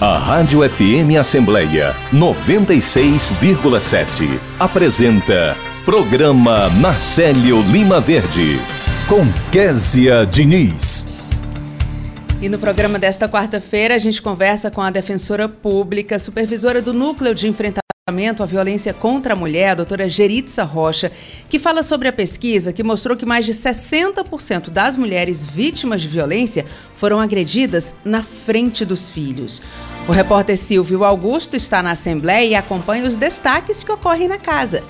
A Rádio FM Assembleia 96,7 apresenta Programa Marcelo Lima Verde com Késia Diniz. E no programa desta quarta-feira a gente conversa com a defensora pública, supervisora do Núcleo de Enfrentamento à violência contra a mulher, a doutora Geritza Rocha, que fala sobre a pesquisa que mostrou que mais de 60% das mulheres vítimas de violência foram agredidas na frente dos filhos. O repórter Silvio Augusto está na Assembleia e acompanha os destaques que ocorrem na casa.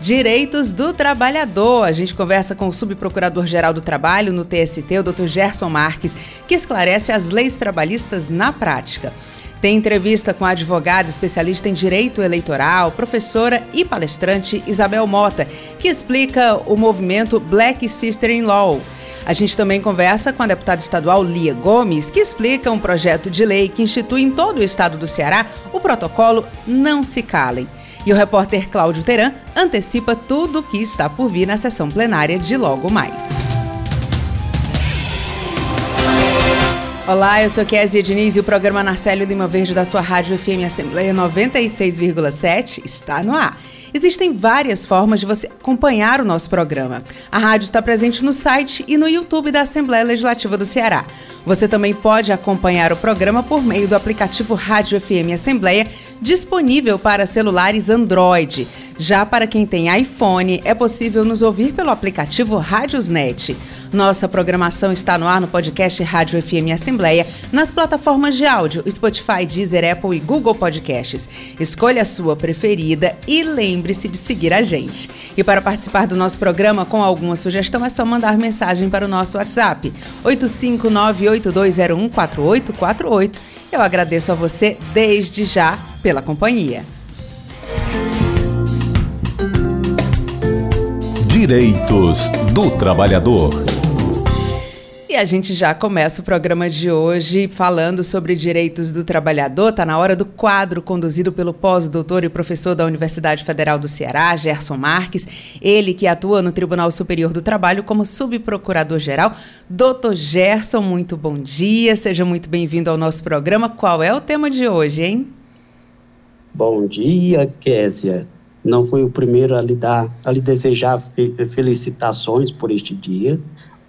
Direitos do Trabalhador. A gente conversa com o Subprocurador-Geral do Trabalho no TST, o Dr. Gerson Marques, que esclarece as leis trabalhistas na prática. Tem entrevista com a advogada especialista em direito eleitoral, professora e palestrante Isabel Mota, que explica o movimento Black Sister in Law. A gente também conversa com a deputada estadual Lia Gomes, que explica um projeto de lei que institui em todo o estado do Ceará o protocolo Não Se Calem. E o repórter Cláudio Teran antecipa tudo o que está por vir na sessão plenária de logo mais. Olá, eu sou Kézia Diniz e o programa Narcélio Lima Verde da sua Rádio FM Assembleia 96,7 está no ar. Existem várias formas de você acompanhar o nosso programa. A rádio está presente no site e no YouTube da Assembleia Legislativa do Ceará. Você também pode acompanhar o programa por meio do aplicativo Rádio FM Assembleia, disponível para celulares Android. Já para quem tem iPhone, é possível nos ouvir pelo aplicativo Rádiosnet. Nossa programação está no ar no podcast Rádio FM Assembleia, nas plataformas de áudio Spotify, Deezer, Apple e Google Podcasts. Escolha a sua preferida e lembre-se de seguir a gente. E para participar do nosso programa com alguma sugestão é só mandar mensagem para o nosso WhatsApp 85982014848. Eu agradeço a você desde já pela companhia. Direitos do Trabalhador. E a gente já começa o programa de hoje falando sobre direitos do trabalhador. Está na hora do quadro conduzido pelo pós-doutor e professor da Universidade Federal do Ceará, Gerson Marques. Ele que atua no Tribunal Superior do Trabalho como subprocurador-geral. Doutor Gerson, muito bom dia. Seja muito bem-vindo ao nosso programa. Qual é o tema de hoje, hein? Bom dia, Késia. Não foi o primeiro a lhe, dar, a lhe desejar felicitações por este dia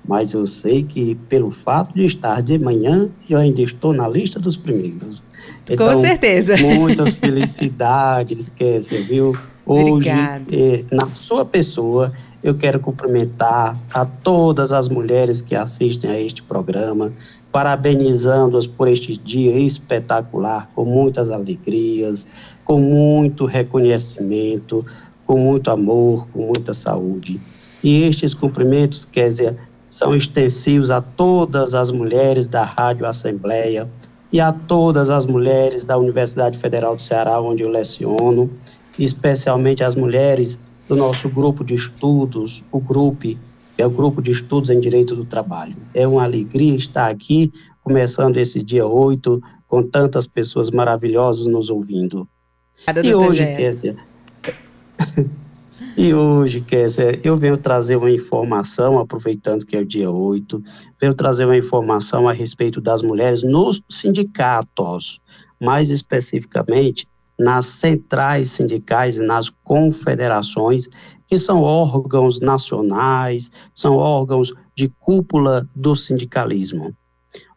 mas eu sei que pelo fato de estar de manhã, eu ainda estou na lista dos primeiros. Então, Com certeza. Muitas felicidades, Kézia, viu? Hoje, eh, na sua pessoa, eu quero cumprimentar a todas as mulheres que assistem a este programa, parabenizando-as por este dia espetacular, com muitas alegrias, com muito reconhecimento, com muito amor, com muita saúde. E estes cumprimentos, Kézia, são extensivos a todas as mulheres da Rádio Assembleia e a todas as mulheres da Universidade Federal do Ceará, onde eu leciono, especialmente as mulheres do nosso grupo de estudos, o grupo é o grupo de estudos em direito do trabalho. É uma alegria estar aqui, começando esse dia 8, com tantas pessoas maravilhosas nos ouvindo. E hoje, Kézia, E hoje, Kézia, eu venho trazer uma informação, aproveitando que é o dia 8, venho trazer uma informação a respeito das mulheres nos sindicatos, mais especificamente nas centrais sindicais e nas confederações, que são órgãos nacionais, são órgãos de cúpula do sindicalismo.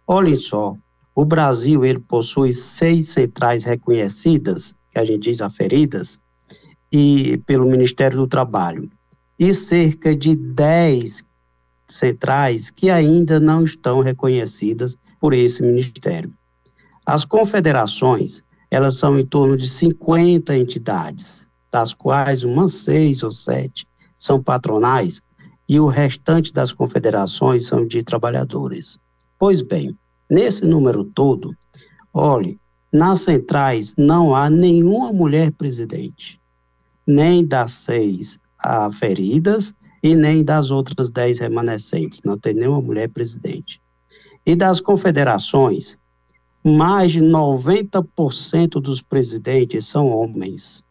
Olhem só, o Brasil ele possui seis centrais reconhecidas, que a gente diz aferidas, e pelo Ministério do Trabalho, e cerca de 10 centrais que ainda não estão reconhecidas por esse ministério. As confederações, elas são em torno de 50 entidades, das quais umas seis ou sete são patronais e o restante das confederações são de trabalhadores. Pois bem, nesse número todo, olhe, nas centrais não há nenhuma mulher presidente nem das seis aferidas e nem das outras dez remanescentes. Não tem nenhuma mulher presidente. E das confederações, mais de 90% dos presidentes são homens.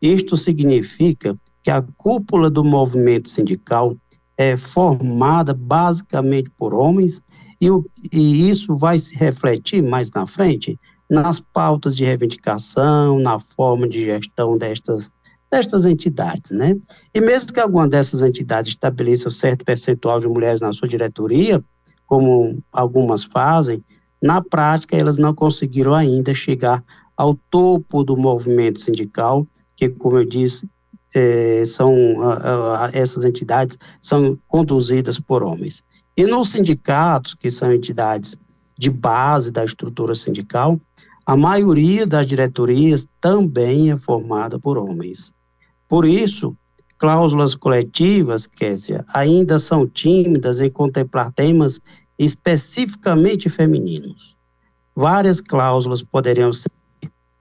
Isto significa que a cúpula do movimento sindical é formada basicamente por homens, e, e isso vai se refletir mais na frente nas pautas de reivindicação, na forma de gestão destas, destas entidades, né? E mesmo que alguma dessas entidades estabeleça um certo percentual de mulheres na sua diretoria, como algumas fazem, na prática elas não conseguiram ainda chegar ao topo do movimento sindical, que, como eu disse, é, são essas entidades são conduzidas por homens. E nos sindicatos, que são entidades de base da estrutura sindical, a maioria das diretorias também é formada por homens. Por isso, cláusulas coletivas, Késia, ainda são tímidas em contemplar temas especificamente femininos. Várias cláusulas poderiam ser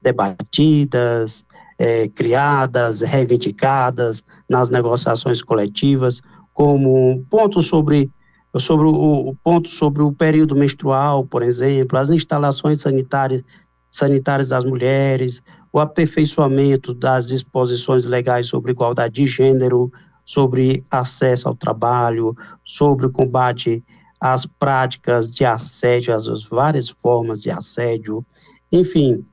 debatidas, é, criadas, reivindicadas nas negociações coletivas, como pontos sobre, sobre o, o ponto sobre o período menstrual, por exemplo, as instalações sanitárias, sanitárias das mulheres, o aperfeiçoamento das disposições legais sobre igualdade de gênero, sobre acesso ao trabalho, sobre o combate às práticas de assédio, as várias formas de assédio, enfim,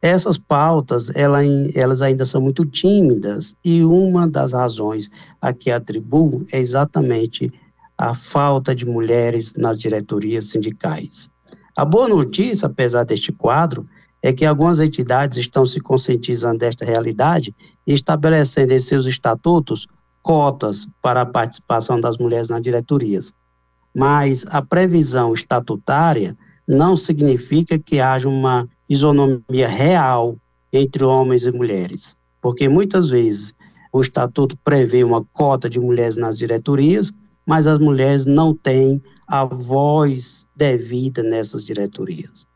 essas pautas, ela, elas ainda são muito tímidas e uma das razões a que atribuo é exatamente a falta de mulheres nas diretorias sindicais. A boa notícia, apesar deste quadro, é que algumas entidades estão se conscientizando desta realidade e estabelecendo em seus estatutos cotas para a participação das mulheres nas diretorias. Mas a previsão estatutária não significa que haja uma isonomia real entre homens e mulheres, porque muitas vezes o estatuto prevê uma cota de mulheres nas diretorias, mas as mulheres não têm a voz devida nessas diretorias.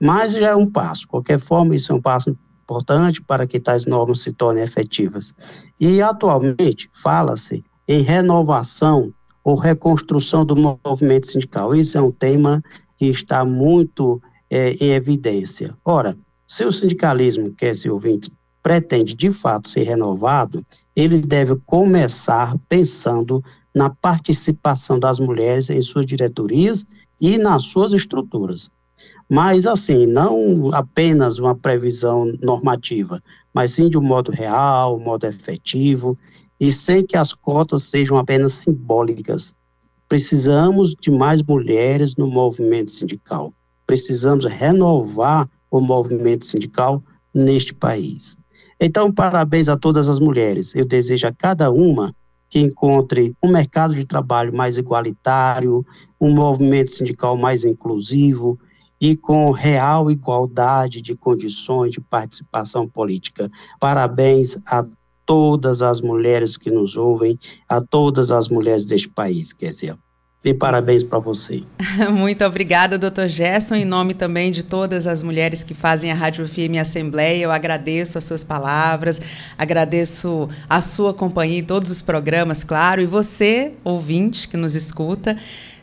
Mas já é um passo, de qualquer forma, isso é um passo importante para que tais normas se tornem efetivas. E atualmente fala-se em renovação ou reconstrução do movimento sindical. Isso é um tema que está muito é, em evidência. Ora, se o sindicalismo, que esse ouvinte, pretende de fato ser renovado, ele deve começar pensando na participação das mulheres em suas diretorias e nas suas estruturas. Mas, assim, não apenas uma previsão normativa, mas sim de um modo real, modo efetivo, e sem que as cotas sejam apenas simbólicas. Precisamos de mais mulheres no movimento sindical. Precisamos renovar o movimento sindical neste país. Então, parabéns a todas as mulheres. Eu desejo a cada uma que encontre um mercado de trabalho mais igualitário, um movimento sindical mais inclusivo e com real igualdade de condições de participação política. Parabéns a todas as mulheres que nos ouvem, a todas as mulheres deste país, quer dizer. E parabéns para você. Muito obrigada, doutor Gerson. Em nome também de todas as mulheres que fazem a Rádio FM Assembleia, eu agradeço as suas palavras, agradeço a sua companhia em todos os programas, claro, e você, ouvinte, que nos escuta.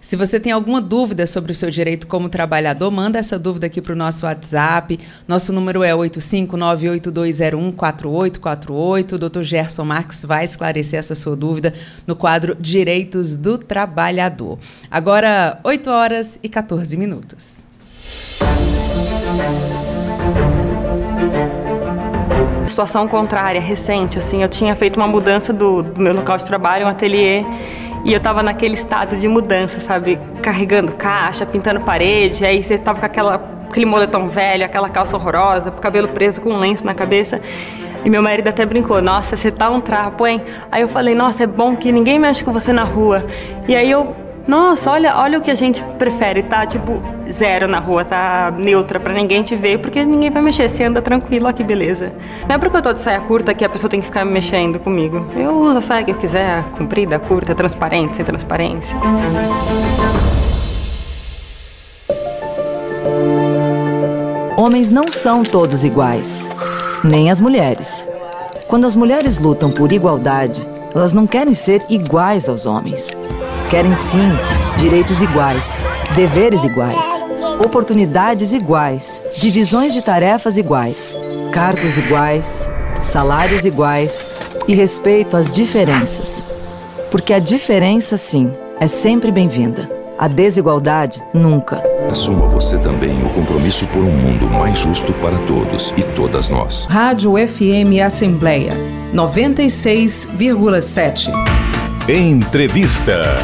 Se você tem alguma dúvida sobre o seu direito como trabalhador, manda essa dúvida aqui para o nosso WhatsApp. Nosso número é 85982014848. O doutor Gerson Marques vai esclarecer essa sua dúvida no quadro Direitos do Trabalhador. Agora, 8 horas e 14 minutos. Situação contrária, recente, assim, eu tinha feito uma mudança do, do meu local de trabalho, um ateliê e eu tava naquele estado de mudança, sabe? Carregando caixa, pintando parede, aí você tava com aquela, aquele moletom velho, aquela calça horrorosa, o cabelo preso com um lenço na cabeça. E meu marido até brincou, nossa, você tá um trapo, hein? Aí eu falei, nossa, é bom que ninguém mexe com você na rua. E aí eu nossa, olha, olha o que a gente prefere, tá tipo zero na rua, tá neutra para ninguém te ver, porque ninguém vai mexer, você anda tranquilo, ó que beleza. Não é porque eu tô de saia curta que a pessoa tem que ficar mexendo comigo. Eu uso a saia que eu quiser, comprida, curta, transparente, sem transparência. Homens não são todos iguais, nem as mulheres. Quando as mulheres lutam por igualdade, elas não querem ser iguais aos homens. Querem sim direitos iguais, deveres iguais, oportunidades iguais, divisões de tarefas iguais, cargos iguais, salários iguais e respeito às diferenças. Porque a diferença, sim, é sempre bem-vinda. A desigualdade, nunca. Assuma você também o compromisso por um mundo mais justo para todos e todas nós. Rádio FM Assembleia 96,7. Entrevista.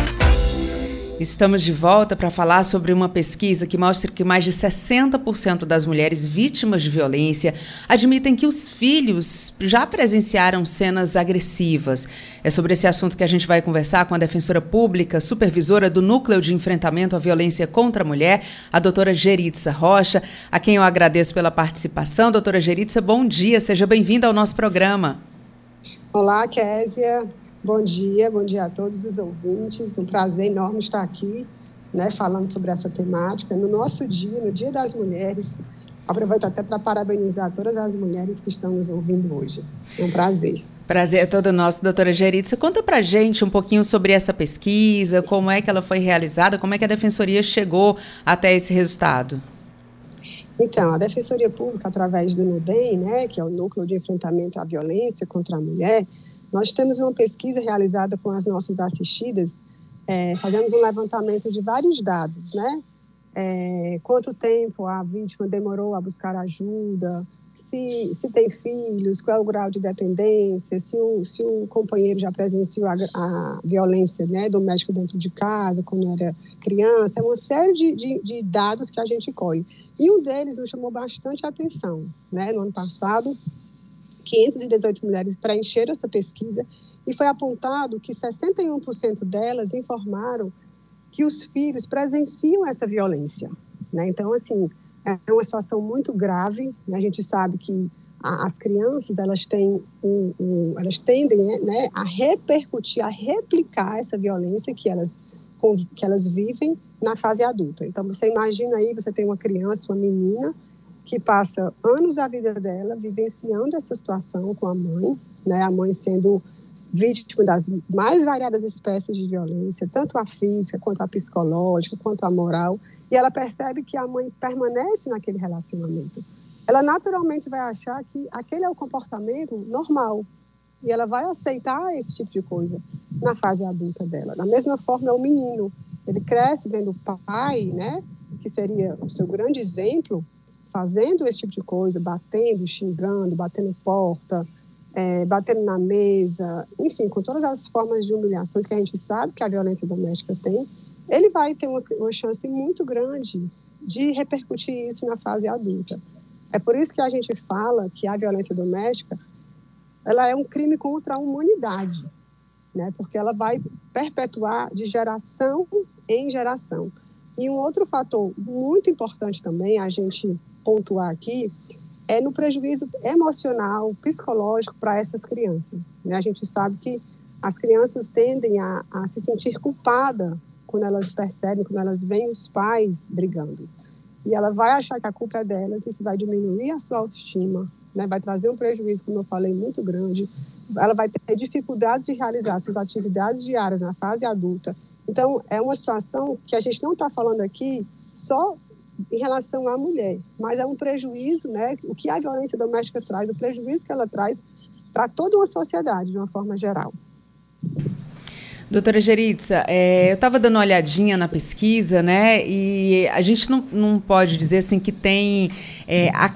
Estamos de volta para falar sobre uma pesquisa que mostra que mais de 60% das mulheres vítimas de violência admitem que os filhos já presenciaram cenas agressivas. É sobre esse assunto que a gente vai conversar com a defensora pública, supervisora do Núcleo de Enfrentamento à Violência contra a Mulher, a doutora Geritza Rocha, a quem eu agradeço pela participação. Doutora Geritza, bom dia, seja bem-vinda ao nosso programa. Olá, Késia. Bom dia, bom dia a todos os ouvintes. Um prazer enorme estar aqui, né, falando sobre essa temática. No nosso dia, no Dia das Mulheres, aproveito até para parabenizar todas as mulheres que estão nos ouvindo hoje. É um prazer. Prazer é todo nosso, doutora Geritza. Conta para gente um pouquinho sobre essa pesquisa, como é que ela foi realizada, como é que a Defensoria chegou até esse resultado. Então, a Defensoria Pública, através do NUDEM, né, que é o Núcleo de Enfrentamento à Violência contra a Mulher, nós temos uma pesquisa realizada com as nossas assistidas, é, fazemos um levantamento de vários dados, né? É, quanto tempo a vítima demorou a buscar ajuda, se, se tem filhos, qual é o grau de dependência, se o, se o companheiro já presenciou a, a violência né, doméstica dentro de casa, quando era criança, é uma série de, de, de dados que a gente colhe. E um deles nos chamou bastante atenção. Né? No ano passado, 518 mulheres preencheram essa pesquisa e foi apontado que 61% delas informaram que os filhos presenciam essa violência. Né? Então, assim, é uma situação muito grave. Né? A gente sabe que a, as crianças elas têm um, um, elas tendem né, a repercutir, a replicar essa violência que elas que elas vivem na fase adulta. Então, você imagina aí, você tem uma criança, uma menina que passa anos da vida dela vivenciando essa situação com a mãe, né? A mãe sendo vítima das mais variadas espécies de violência, tanto a física, quanto a psicológica, quanto a moral, e ela percebe que a mãe permanece naquele relacionamento. Ela naturalmente vai achar que aquele é o comportamento normal, e ela vai aceitar esse tipo de coisa na fase adulta dela. Da mesma forma, é o menino, ele cresce vendo o pai, né, que seria o seu grande exemplo, fazendo esse tipo de coisa, batendo, xingando, batendo porta, é, batendo na mesa, enfim, com todas as formas de humilhações que a gente sabe que a violência doméstica tem, ele vai ter uma, uma chance muito grande de repercutir isso na fase adulta. É por isso que a gente fala que a violência doméstica ela é um crime contra a humanidade, né? Porque ela vai perpetuar de geração em geração. E um outro fator muito importante também a gente pontuar aqui é no prejuízo emocional, psicológico para essas crianças. Né? A gente sabe que as crianças tendem a, a se sentir culpada quando elas percebem, quando elas veem os pais brigando. E ela vai achar que a culpa é delas, isso vai diminuir a sua autoestima, né? vai trazer um prejuízo, como eu falei, muito grande. Ela vai ter dificuldades de realizar suas atividades diárias na fase adulta. Então, é uma situação que a gente não está falando aqui só em relação à mulher, mas é um prejuízo, né? O que a violência doméstica traz, o prejuízo que ela traz para toda uma sociedade, de uma forma geral. Doutora Geritza, é, eu estava dando uma olhadinha na pesquisa, né? E a gente não, não pode dizer assim que tem é, a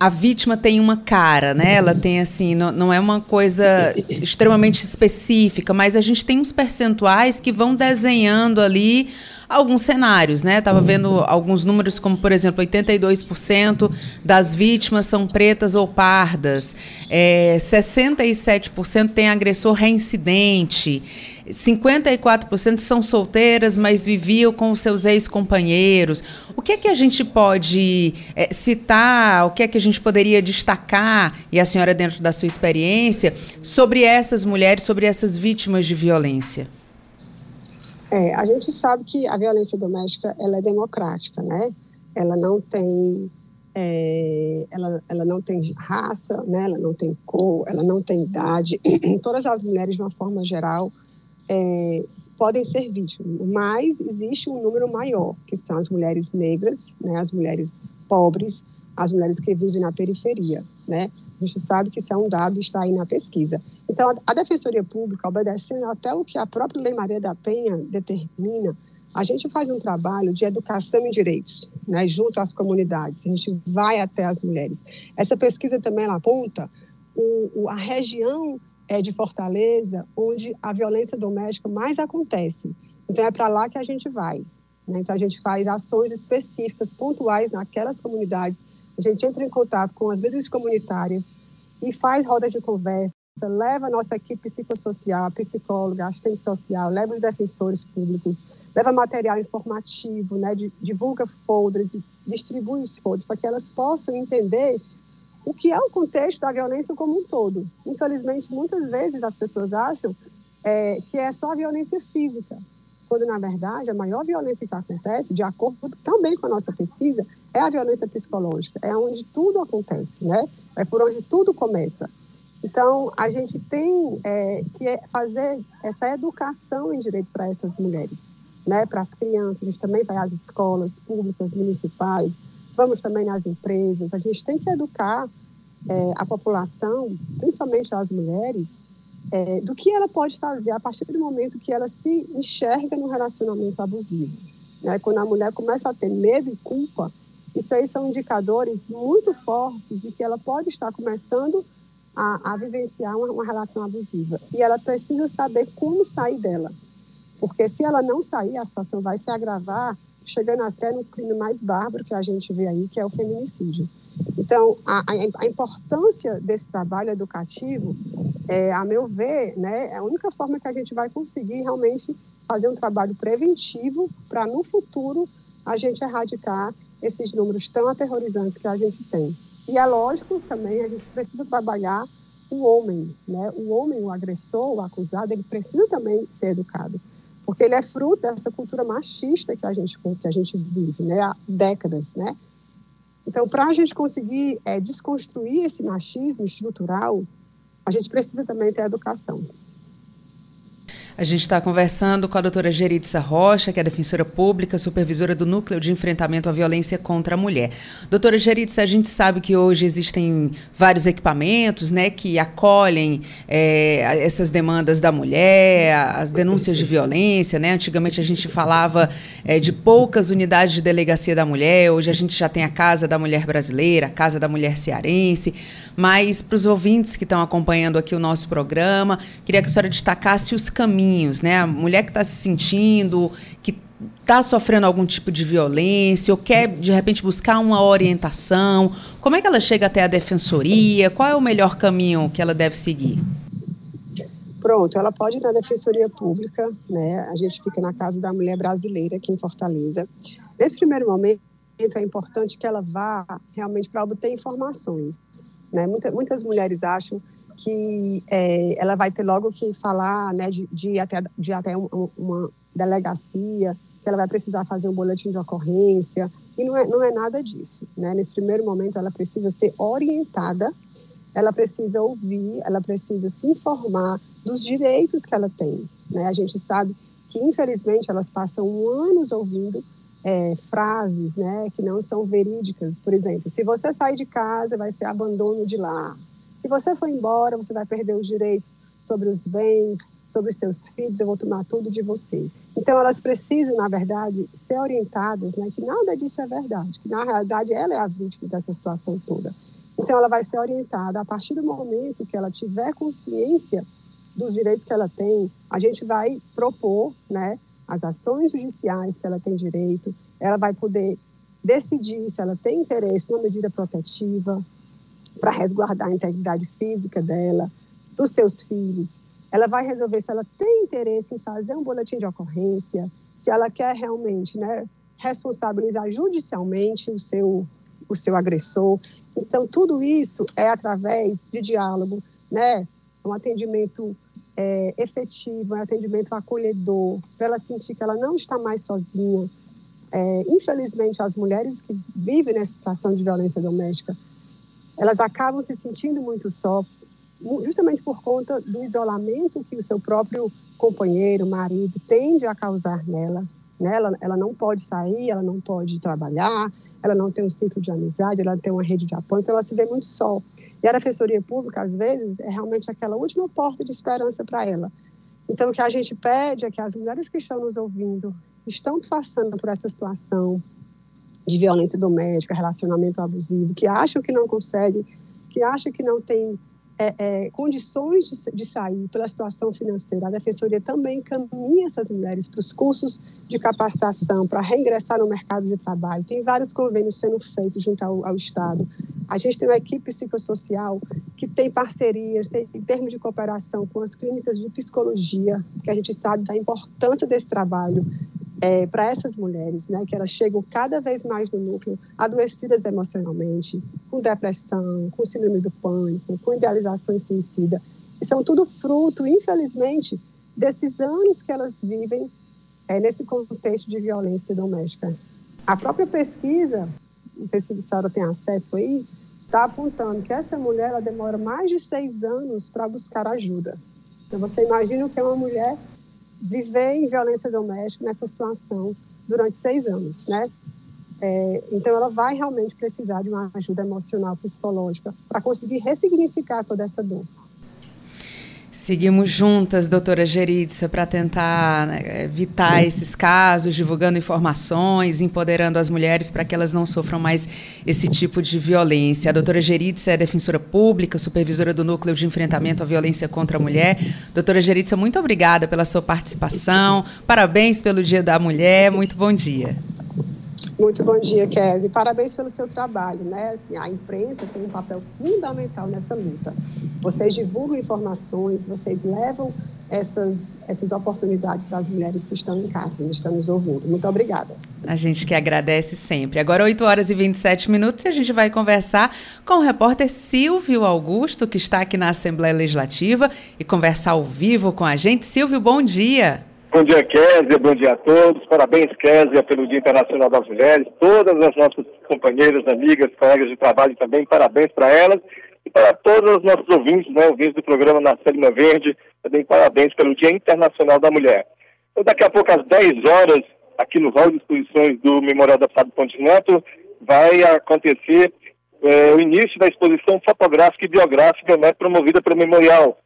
a vítima tem uma cara, né? Ela tem assim, não, não, é uma coisa extremamente específica, mas a gente tem uns percentuais que vão desenhando ali alguns cenários, né? Tava vendo alguns números como, por exemplo, 82% das vítimas são pretas ou pardas, é, 67% tem agressor reincidente. 54% são solteiras, mas viviam com os seus ex-companheiros. O que é que a gente pode é, citar, o que é que a gente poderia destacar, e a senhora, dentro da sua experiência, sobre essas mulheres, sobre essas vítimas de violência? É, a gente sabe que a violência doméstica ela é democrática, né? Ela não tem é, ela, ela não tem raça, né? Ela não tem cor, ela não tem idade. Todas as mulheres, de uma forma geral, é, podem ser vítimas, mas existe um número maior, que são as mulheres negras, né? As mulheres pobres, as mulheres que vivem na periferia, né? A gente sabe que isso é um dado, está aí na pesquisa. Então, a Defensoria Pública, obedecendo até o que a própria Lei Maria da Penha determina, a gente faz um trabalho de educação em direitos, né, junto às comunidades. A gente vai até as mulheres. Essa pesquisa também aponta o, o, a região é, de Fortaleza onde a violência doméstica mais acontece. Então é para lá que a gente vai. Né? Então a gente faz ações específicas, pontuais naquelas comunidades. A gente entra em contato com as líderes comunitárias e faz rodas de conversa, leva a nossa equipe psicossocial, psicóloga, assistente social, leva os defensores públicos, leva material informativo, né, divulga folders, distribui os folders para que elas possam entender o que é o contexto da violência como um todo. Infelizmente, muitas vezes as pessoas acham é, que é só a violência física, quando na verdade a maior violência que acontece, de acordo também com a nossa pesquisa, é a violência psicológica, é onde tudo acontece, né? É por onde tudo começa. Então, a gente tem é, que fazer essa educação em direito para essas mulheres né, para as crianças, a gente também vai às escolas públicas, municipais, vamos também nas empresas. A gente tem que educar é, a população, principalmente as mulheres, é, do que ela pode fazer a partir do momento que ela se enxerga no relacionamento abusivo. Né? Quando a mulher começa a ter medo e culpa, isso aí são indicadores muito fortes de que ela pode estar começando a, a vivenciar uma, uma relação abusiva. E ela precisa saber como sair dela. Porque se ela não sair, a situação vai se agravar, chegando até no crime mais bárbaro que a gente vê aí, que é o feminicídio. Então, a, a importância desse trabalho educativo, é, a meu ver, né, é a única forma que a gente vai conseguir realmente fazer um trabalho preventivo para, no futuro, a gente erradicar esses números tão aterrorizantes que a gente tem. E é lógico também, a gente precisa trabalhar o homem, né? O homem, o agressor, o acusado, ele precisa também ser educado porque ele é fruto dessa cultura machista que a gente que a gente vive, né, há décadas, né? Então, para a gente conseguir é, desconstruir esse machismo estrutural, a gente precisa também ter educação. A gente está conversando com a doutora Geritza Rocha, que é defensora pública, supervisora do Núcleo de Enfrentamento à Violência contra a Mulher. Doutora Geritza, a gente sabe que hoje existem vários equipamentos né, que acolhem é, essas demandas da mulher, as denúncias de violência. Né? Antigamente a gente falava é, de poucas unidades de delegacia da mulher, hoje a gente já tem a Casa da Mulher Brasileira, a Casa da Mulher Cearense. Mas para os ouvintes que estão acompanhando aqui o nosso programa, queria que a senhora destacasse os caminhos, né? A mulher que está se sentindo, que está sofrendo algum tipo de violência ou quer, de repente, buscar uma orientação, como é que ela chega até a defensoria? Qual é o melhor caminho que ela deve seguir? Pronto, ela pode ir na Defensoria Pública, né? A gente fica na Casa da Mulher Brasileira, aqui em Fortaleza. Nesse primeiro momento, é importante que ela vá realmente para obter informações. Né? Muita, muitas mulheres acham que é, ela vai ter logo que falar né, de, de até, de até uma, uma delegacia, que ela vai precisar fazer um boletim de ocorrência, e não é, não é nada disso. Né? Nesse primeiro momento, ela precisa ser orientada, ela precisa ouvir, ela precisa se informar dos direitos que ela tem. Né? A gente sabe que, infelizmente, elas passam anos ouvindo é, frases né, que não são verídicas. Por exemplo, se você sair de casa, vai ser abandono de lar. Se você for embora, você vai perder os direitos sobre os bens, sobre os seus filhos, eu vou tomar tudo de você. Então, elas precisam, na verdade, ser orientadas né, que nada disso é verdade, que na realidade ela é a vítima dessa situação toda. Então, ela vai ser orientada a partir do momento que ela tiver consciência dos direitos que ela tem, a gente vai propor, né, as ações judiciais que ela tem direito, ela vai poder decidir se ela tem interesse numa medida protetiva para resguardar a integridade física dela, dos seus filhos. Ela vai resolver se ela tem interesse em fazer um boletim de ocorrência, se ela quer realmente, né, responsabilizar judicialmente o seu o seu agressor. Então tudo isso é através de diálogo, né, um atendimento é, efetivo, um atendimento acolhedor, para ela sentir que ela não está mais sozinha. É, infelizmente, as mulheres que vivem nessa situação de violência doméstica, elas acabam se sentindo muito só, justamente por conta do isolamento que o seu próprio companheiro, marido, tende a causar nela. Né? Ela, não pode sair, ela não pode trabalhar, ela não tem um ciclo de amizade, ela tem uma rede de apoio, então ela se vê muito só. E a defensoria pública, às vezes, é realmente aquela última porta de esperança para ela. Então, o que a gente pede é que as mulheres que estão nos ouvindo, estão passando por essa situação de violência doméstica, relacionamento abusivo, que acham que não conseguem, que acham que não tem é, é, condições de, de, sair pela situação financeira. A Defensoria também encaminha essas mulheres para os cursos de capacitação, para reingressar no mercado de trabalho. Tem vários convênios sendo feitos junto ao, ao Estado. A gente tem uma equipe psicossocial que tem parcerias, tem, em termos de cooperação com as clínicas de psicologia, que a gente sabe da importância desse trabalho é, para essas mulheres, né, que elas chegam cada vez mais no núcleo adoecidas emocionalmente, com depressão, com síndrome do pânico, com idealizações suicida. E são tudo fruto, infelizmente, desses anos que elas vivem é, nesse contexto de violência doméstica. A própria pesquisa, não sei se a senhora tem acesso aí, está apontando que essa mulher ela demora mais de seis anos para buscar ajuda. Então, você imagina o que é uma mulher viver em violência doméstica nessa situação durante seis anos, né? É, então, ela vai realmente precisar de uma ajuda emocional, psicológica, para conseguir ressignificar toda essa dor. Seguimos juntas, doutora Geritza, para tentar né, evitar esses casos, divulgando informações, empoderando as mulheres para que elas não sofram mais esse tipo de violência. A doutora Geritza é defensora pública, supervisora do Núcleo de Enfrentamento à Violência contra a Mulher. Doutora Geritza, muito obrigada pela sua participação. Parabéns pelo Dia da Mulher. Muito bom dia. Muito bom dia, Kézia. Parabéns pelo seu trabalho. Né? Assim, a imprensa tem um papel fundamental nessa luta. Vocês divulgam informações, vocês levam essas, essas oportunidades para as mulheres que estão em casa, que estão nos ouvindo. Muito obrigada. A gente que agradece sempre. Agora, 8 horas e 27 minutos, e a gente vai conversar com o repórter Silvio Augusto, que está aqui na Assembleia Legislativa, e conversar ao vivo com a gente. Silvio, bom dia. Bom dia, Kézia. Bom dia a todos. Parabéns, Kézia, pelo Dia Internacional das Mulheres. Todas as nossas companheiras, amigas, colegas de trabalho também, parabéns para elas. E para todos os nossos ouvintes, né, ouvintes do programa Na Selma Verde, também parabéns pelo Dia Internacional da Mulher. Então, daqui a pouco, às 10 horas, aqui no hall de exposições do Memorial da Fábio Ponte Neto, vai acontecer é, o início da exposição fotográfica e biográfica né, promovida pelo Memorial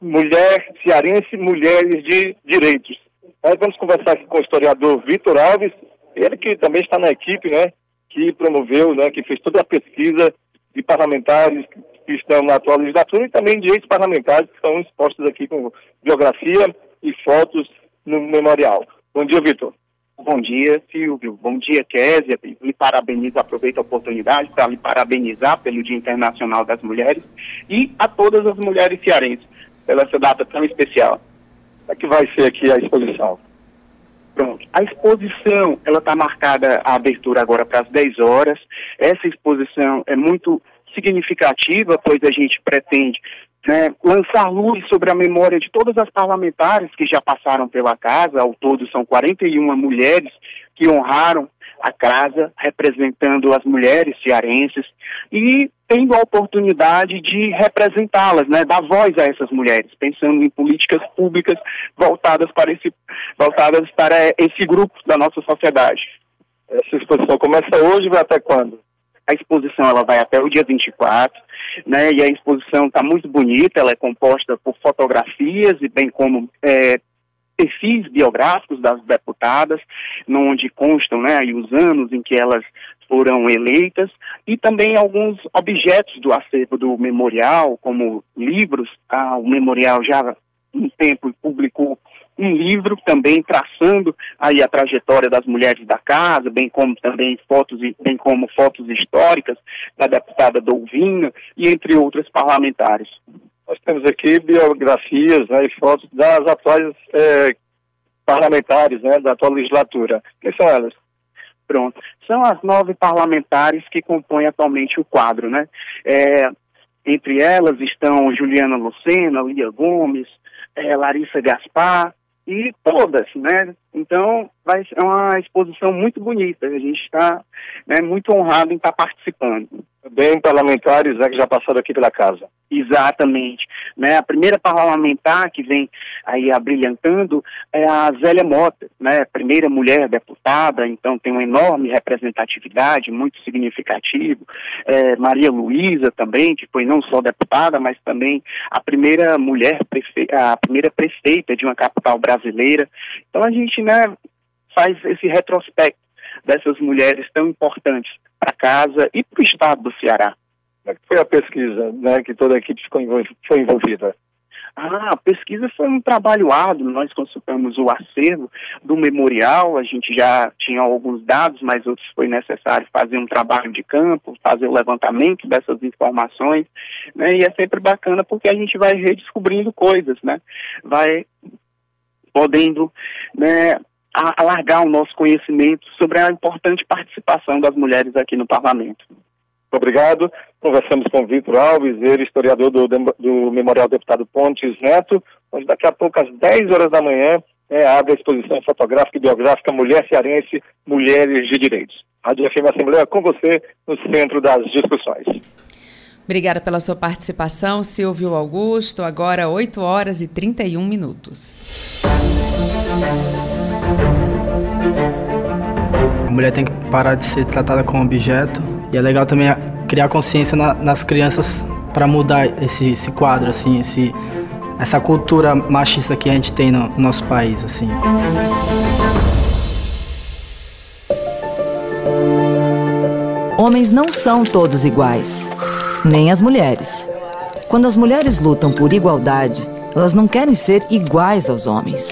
Mulher Cearense Mulheres de Direitos. Aí vamos conversar aqui com o historiador Vitor Alves, ele que também está na equipe, né, que promoveu, né, que fez toda a pesquisa de parlamentares que estão na atual legislatura e também de ex-parlamentares que estão expostos aqui com biografia e fotos no memorial. Bom dia, Vitor. Bom dia, Silvio. Bom dia, Késia. Me parabenizo, aproveito a oportunidade para lhe parabenizar pelo Dia Internacional das Mulheres e a todas as mulheres cearenses pela essa data tão especial. Como é que vai ser aqui a exposição? Pronto. A exposição, ela está marcada a abertura agora para as 10 horas. Essa exposição é muito significativa, pois a gente pretende né, lançar luz sobre a memória de todas as parlamentares que já passaram pela casa. Ao todo, são 41 mulheres que honraram a casa, representando as mulheres cearenses e tendo a oportunidade de representá-las, né, dar voz a essas mulheres, pensando em políticas públicas voltadas para esse, voltadas para esse grupo da nossa sociedade. Essa exposição começa hoje e vai até quando? A exposição ela vai até o dia 24, né? E a exposição está muito bonita, ela é composta por fotografias e bem como é, perfis biográficos das deputadas, onde constam né, os anos em que elas foram eleitas, e também alguns objetos do acervo do memorial, como livros. Ah, o memorial já um tempo publicou um livro também traçando aí a trajetória das mulheres da casa, bem como também fotos bem como fotos históricas da deputada Dolvina e entre outras parlamentares. Nós temos aqui biografias né, e fotos das atuais é, parlamentares né, da atual legislatura. Quem são elas? Pronto. São as nove parlamentares que compõem atualmente o quadro, né? É, entre elas estão Juliana Lucena, Lia Gomes, é, Larissa Gaspar e todas, né? Então, vai ser uma exposição muito bonita. A gente está né, muito honrado em estar tá participando. Bem parlamentares né, que já passaram aqui pela casa. Exatamente. Né, a primeira parlamentar que vem aí abrilhantando é a Zélia Mota, né, primeira mulher deputada, então tem uma enorme representatividade, muito significativo. É, Maria Luísa também, que foi não só deputada, mas também a primeira mulher, a primeira prefeita de uma capital brasileira. Então a gente né, faz esse retrospecto dessas mulheres tão importantes para casa e para o estado do Ceará. Foi a pesquisa né, que toda a equipe ficou foi envolvida? Ah, a pesquisa foi um trabalho árduo, nós consultamos o acervo do memorial, a gente já tinha alguns dados, mas outros foi necessário fazer um trabalho de campo, fazer o levantamento dessas informações, né, e é sempre bacana porque a gente vai redescobrindo coisas, né, vai podendo, né, alargar o nosso conhecimento sobre a importante participação das mulheres aqui no parlamento. Obrigado. Conversamos com Vitor Alves, ele historiador do, do Memorial Deputado Pontes Neto, onde daqui a pouco, às 10 horas da manhã, é, abre a exposição fotográfica e biográfica Mulher Cearense, Mulheres de Direitos. Rádio FM Assembleia com você no centro das discussões. Obrigada pela sua participação, Silvio Augusto. Agora 8 horas e 31 minutos. A mulher tem que parar de ser tratada como objeto e é legal também criar consciência na, nas crianças para mudar esse, esse, quadro, assim, esse, essa cultura machista que a gente tem no, no nosso país, assim. Homens não são todos iguais, nem as mulheres. Quando as mulheres lutam por igualdade, elas não querem ser iguais aos homens.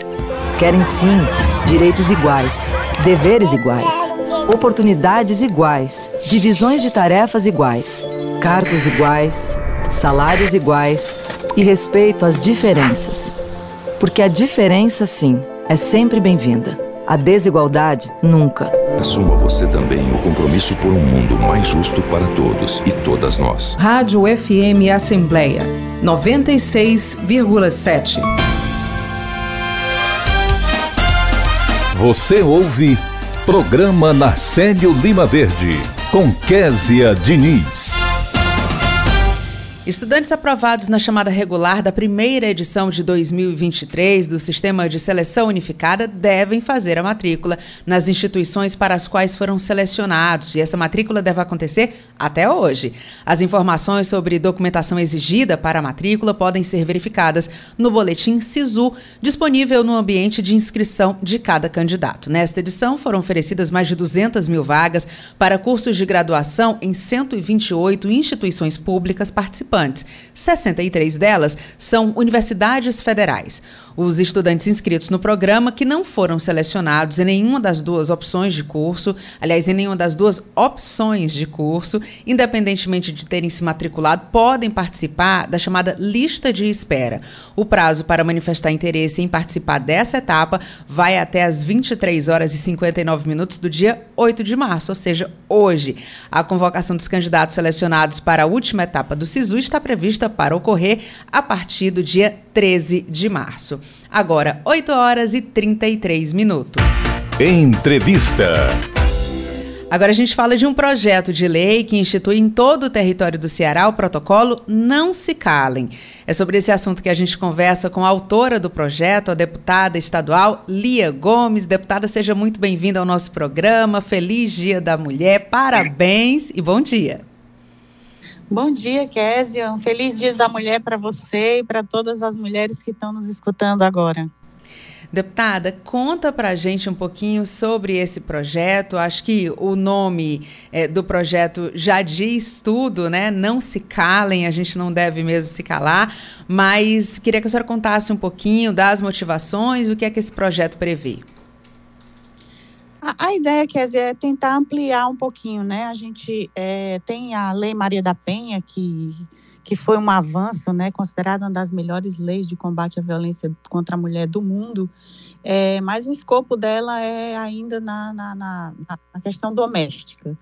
Querem sim direitos iguais, deveres iguais, oportunidades iguais, divisões de tarefas iguais, cargos iguais, salários iguais e respeito às diferenças. Porque a diferença, sim, é sempre bem-vinda. A desigualdade, nunca. Assuma você também o compromisso por um mundo mais justo para todos e todas nós. Rádio FM Assembleia 96,7. Você ouve Programa Narcélio Lima Verde, com Késia Diniz. Estudantes aprovados na chamada regular da primeira edição de 2023 do Sistema de Seleção Unificada devem fazer a matrícula nas instituições para as quais foram selecionados, e essa matrícula deve acontecer até hoje. As informações sobre documentação exigida para a matrícula podem ser verificadas no boletim SISU, disponível no ambiente de inscrição de cada candidato. Nesta edição foram oferecidas mais de 200 mil vagas para cursos de graduação em 128 instituições públicas participantes participantes. 63 delas são universidades federais. Os estudantes inscritos no programa que não foram selecionados em nenhuma das duas opções de curso, aliás, em nenhuma das duas opções de curso, independentemente de terem se matriculado, podem participar da chamada lista de espera. O prazo para manifestar interesse em participar dessa etapa vai até as 23 horas e 59 minutos do dia 8 de março, ou seja, hoje. A convocação dos candidatos selecionados para a última etapa do SISU está prevista para ocorrer a partir do dia 13 de março. Agora, 8 horas e 33 minutos. Entrevista. Agora a gente fala de um projeto de lei que institui em todo o território do Ceará o protocolo Não Se Calem. É sobre esse assunto que a gente conversa com a autora do projeto, a deputada estadual Lia Gomes. Deputada, seja muito bem-vinda ao nosso programa. Feliz Dia da Mulher, parabéns e bom dia. Bom dia, Késia. Um feliz Dia da Mulher para você e para todas as mulheres que estão nos escutando agora. Deputada, conta para a gente um pouquinho sobre esse projeto. Acho que o nome é, do projeto já diz tudo, né? Não se calem, a gente não deve mesmo se calar, mas queria que a senhora contasse um pouquinho das motivações, o que é que esse projeto prevê. A, ideia, Kézia, é tentar ampliar um pouquinho, né? A gente é, tem a Lei Maria da Penha, que, que foi um avanço, né? Considerada uma das melhores leis de combate à violência contra a mulher do mundo, é, mas o escopo dela é ainda na, na, na, na questão doméstica.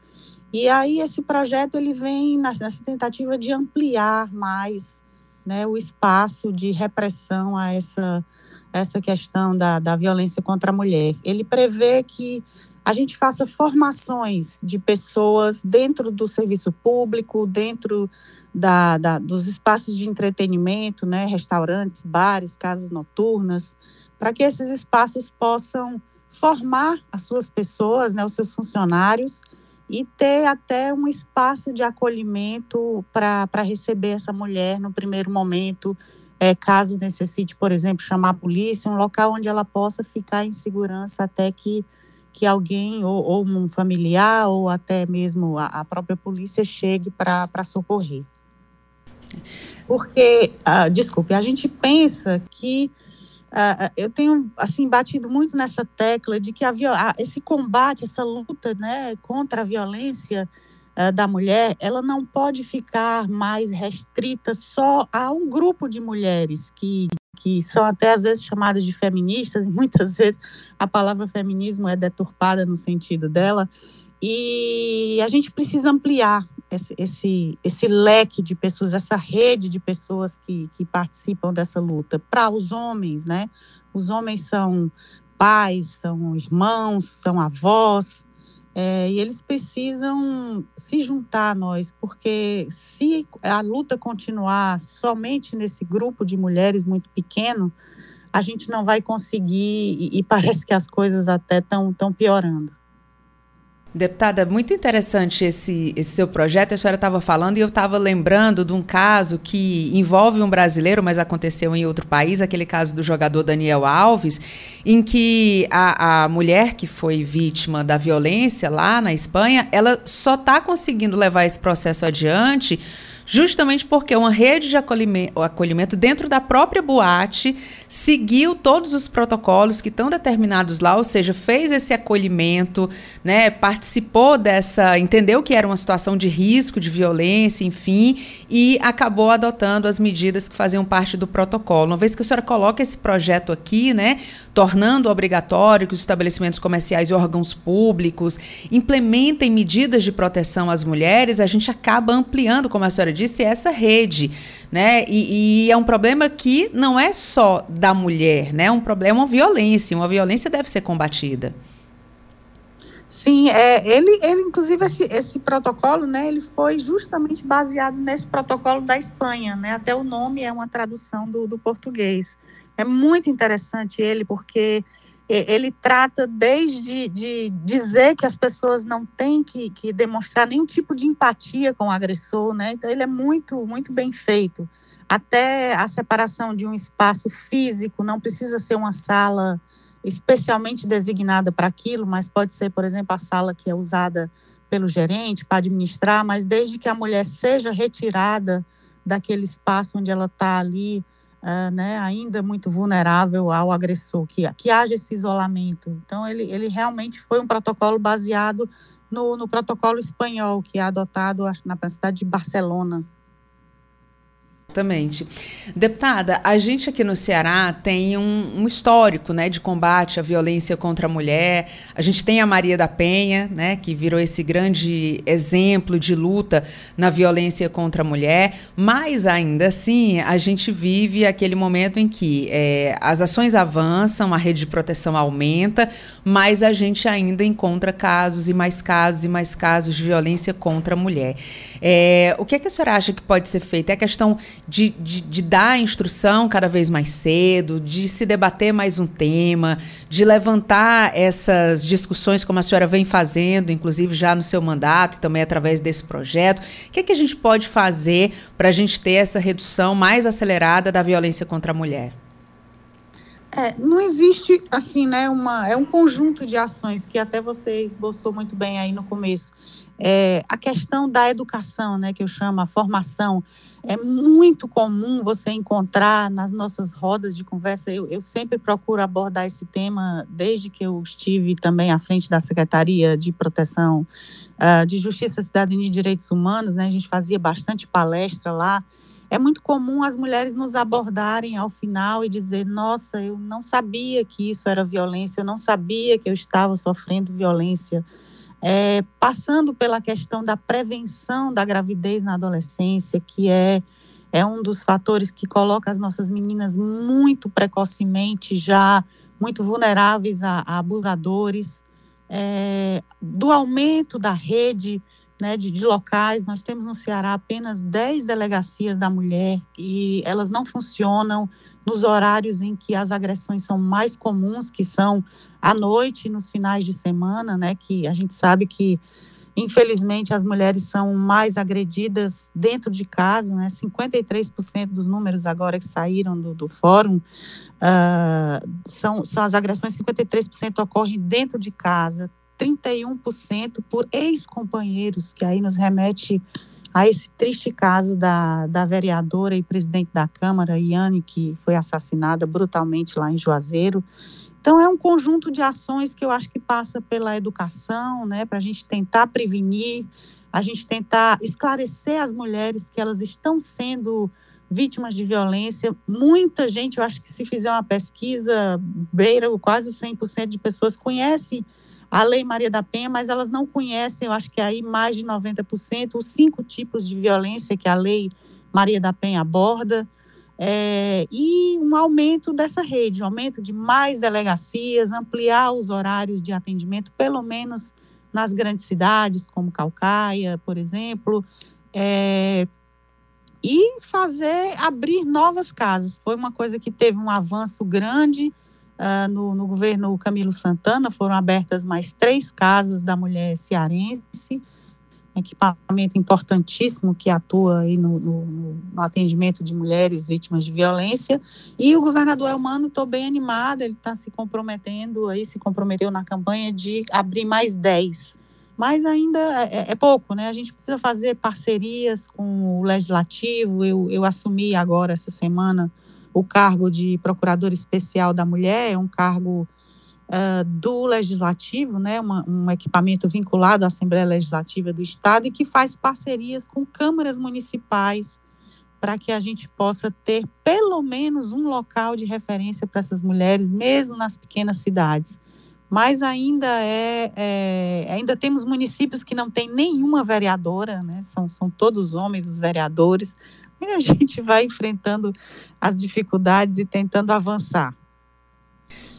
E aí esse projeto ele vem nessa tentativa de ampliar mais né, o espaço de repressão a essa essa questão da, da violência contra a mulher. Ele prevê que a gente faça formações de pessoas dentro do serviço público, dentro da, da, dos espaços de entretenimento, né, restaurantes, bares, casas noturnas, para que esses espaços possam formar as suas pessoas, né, os seus funcionários, e ter até um espaço de acolhimento para receber essa mulher no primeiro momento, é, caso necessite, por exemplo, chamar a polícia, um local onde ela possa ficar em segurança até que, que alguém, ou, ou um familiar, ou até mesmo a, a própria polícia chegue para socorrer. Porque, ah, desculpe, a gente pensa que Uh, eu tenho assim batido muito nessa tecla de que a, esse combate, essa luta, né, contra a violência uh, da mulher, ela não pode ficar mais restrita só a um grupo de mulheres que que são até às vezes chamadas de feministas e muitas vezes a palavra feminismo é deturpada no sentido dela e a gente precisa ampliar esse, esse, esse leque de pessoas, essa rede de pessoas que, que participam dessa luta. Para os homens, né? Os homens são pais, são irmãos, são avós, é, e eles precisam se juntar a nós, porque se a luta continuar somente nesse grupo de mulheres muito pequeno, a gente não vai conseguir, e, e parece que as coisas até estão piorando. Deputada, muito interessante esse, esse seu projeto. A senhora estava falando e eu estava lembrando de um caso que envolve um brasileiro, mas aconteceu em outro país, aquele caso do jogador Daniel Alves, em que a, a mulher que foi vítima da violência lá na Espanha, ela só está conseguindo levar esse processo adiante justamente porque uma rede de acolhimento, acolhimento dentro da própria boate seguiu todos os protocolos que estão determinados lá, ou seja, fez esse acolhimento, né, participou dessa, entendeu que era uma situação de risco, de violência, enfim, e acabou adotando as medidas que faziam parte do protocolo. Uma vez que a senhora coloca esse projeto aqui, né, tornando obrigatório que os estabelecimentos comerciais e órgãos públicos implementem medidas de proteção às mulheres, a gente acaba ampliando, como a senhora disse, essa rede, né? E, e, é um problema que não é só da mulher, né? É um problema, uma violência. Uma violência deve ser combatida. Sim, é, ele, ele inclusive esse, esse protocolo, né, ele foi justamente baseado nesse protocolo da Espanha, né, até o nome é uma tradução do, do português. É muito interessante ele, porque ele trata desde de dizer que as pessoas não têm que, que, demonstrar nenhum tipo de empatia com o agressor, né? Então ele é muito, muito bem feito. Até a separação de um espaço físico, não precisa ser uma sala especialmente designada para aquilo, mas pode ser, por exemplo, a sala que é usada pelo gerente para administrar, mas desde que a mulher seja retirada daquele espaço onde ela está ali uh, né, ainda muito vulnerável ao agressor, que, que haja esse isolamento. Então, ele, ele realmente foi um protocolo baseado no, no protocolo espanhol, que é adotado na cidade de Barcelona, Exatamente. Deputada, a gente aqui no Ceará tem um, um, histórico né, de combate à violência contra a mulher. A gente tem a Maria da Penha, né, que virou esse grande exemplo de luta na violência contra a mulher, mas ainda assim a gente vive aquele momento em que é, as ações avançam, a rede de proteção aumenta, mas a gente ainda encontra casos e mais casos e mais casos de violência contra a mulher. É, o que, é que a senhora acha que pode ser feito? É a questão de, de, de dar instrução cada vez mais cedo, de se debater mais um tema, de levantar essas discussões como a senhora vem fazendo, inclusive já no seu mandato e também através desse projeto. O que, é que a gente pode fazer para a gente ter essa redução mais acelerada da violência contra a mulher? É, não existe assim, né? Uma, é um conjunto de ações que até você esboçou muito bem aí no começo. É, a questão da educação, né, que eu chamo a formação, é muito comum você encontrar nas nossas rodas de conversa. Eu, eu sempre procuro abordar esse tema desde que eu estive também à frente da Secretaria de Proteção uh, de Justiça, Cidadania e Direitos Humanos. Né, a gente fazia bastante palestra lá é muito comum as mulheres nos abordarem ao final e dizer: Nossa, eu não sabia que isso era violência, eu não sabia que eu estava sofrendo violência. É, passando pela questão da prevenção da gravidez na adolescência, que é, é um dos fatores que coloca as nossas meninas muito precocemente já muito vulneráveis a, a abusadores, é, do aumento da rede né, de, de, locais. Nós temos no Ceará apenas 10 delegacias da mulher e elas não funcionam nos horários em que as agressões são mais comuns, que são à noite nos finais de semana, né, que a gente sabe que Infelizmente, as mulheres são mais agredidas dentro de casa, né? 53% dos números agora que saíram do, do fórum uh, são, são as agressões, 53% ocorrem dentro de casa, 31% por ex-companheiros, que aí nos remete a esse triste caso da, da vereadora e presidente da Câmara, Iane, que foi assassinada brutalmente lá em Juazeiro. Então, é um conjunto de ações que eu acho que passa pela educação, né, para a gente tentar prevenir, a gente tentar esclarecer as mulheres que elas estão sendo vítimas de violência. Muita gente, eu acho que se fizer uma pesquisa, beira quase 100% de pessoas conhece a Lei Maria da Penha, mas elas não conhecem, eu acho que aí mais de 90%, os cinco tipos de violência que a Lei Maria da Penha aborda é, e um aumento dessa rede, um aumento de mais delegacias, ampliar os horários de atendimento, pelo menos nas grandes cidades, como Calcaia, por exemplo, é, e fazer abrir novas casas. Foi uma coisa que teve um avanço grande uh, no, no governo Camilo Santana, foram abertas mais três casas da mulher cearense, equipamento importantíssimo que atua aí no, no, no, atendimento de mulheres vítimas de violência. E o governador Elmano, estou bem animada, ele está se comprometendo, aí se comprometeu na campanha de abrir mais 10. Mas ainda é, é, é, pouco, né? A gente precisa fazer parcerias com o legislativo. Eu, eu assumi agora, essa semana, o cargo de procurador especial da mulher, é um cargo uh, do Legislativo, né, uma, um equipamento vinculado à Assembleia Legislativa do Estado e que faz parcerias com câmaras municipais para que a gente possa ter pelo menos um local de referência para essas mulheres, mesmo nas pequenas cidades. Mas ainda é, é, ainda temos municípios que não tem nenhuma vereadora, né? São, são todos homens os vereadores. E a gente vai enfrentando as dificuldades e tentando avançar.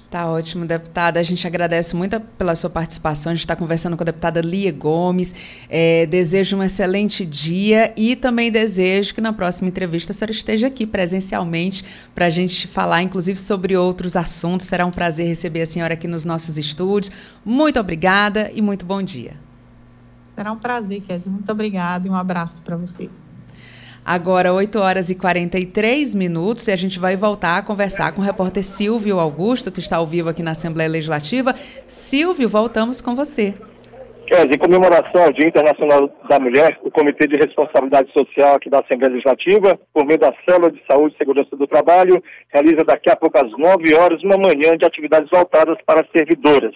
Tá ótimo, deputada. A gente agradece muito pela sua participação. A gente está conversando com a deputada Lia Gomes. É, desejo um excelente dia e também desejo que na próxima entrevista a senhora esteja aqui presencialmente para a gente falar, inclusive, sobre outros assuntos. Será um prazer receber a senhora aqui nos nossos estúdios. Muito obrigada e muito bom dia. Será um prazer, Kézia. Muito obrigada e um abraço para vocês. Agora, 8 horas e 43 minutos, e a gente vai voltar a conversar com o repórter Silvio Augusto, que está ao vivo aqui na Assembleia Legislativa. Silvio, voltamos com você. Kézia, em comemoração ao Dia Internacional da Mulher, o Comitê de Responsabilidade Social aqui da Assembleia Legislativa, por meio da Célula de Saúde e Segurança do Trabalho, realiza daqui a pouco às 9 horas uma manhã de atividades voltadas para servidoras.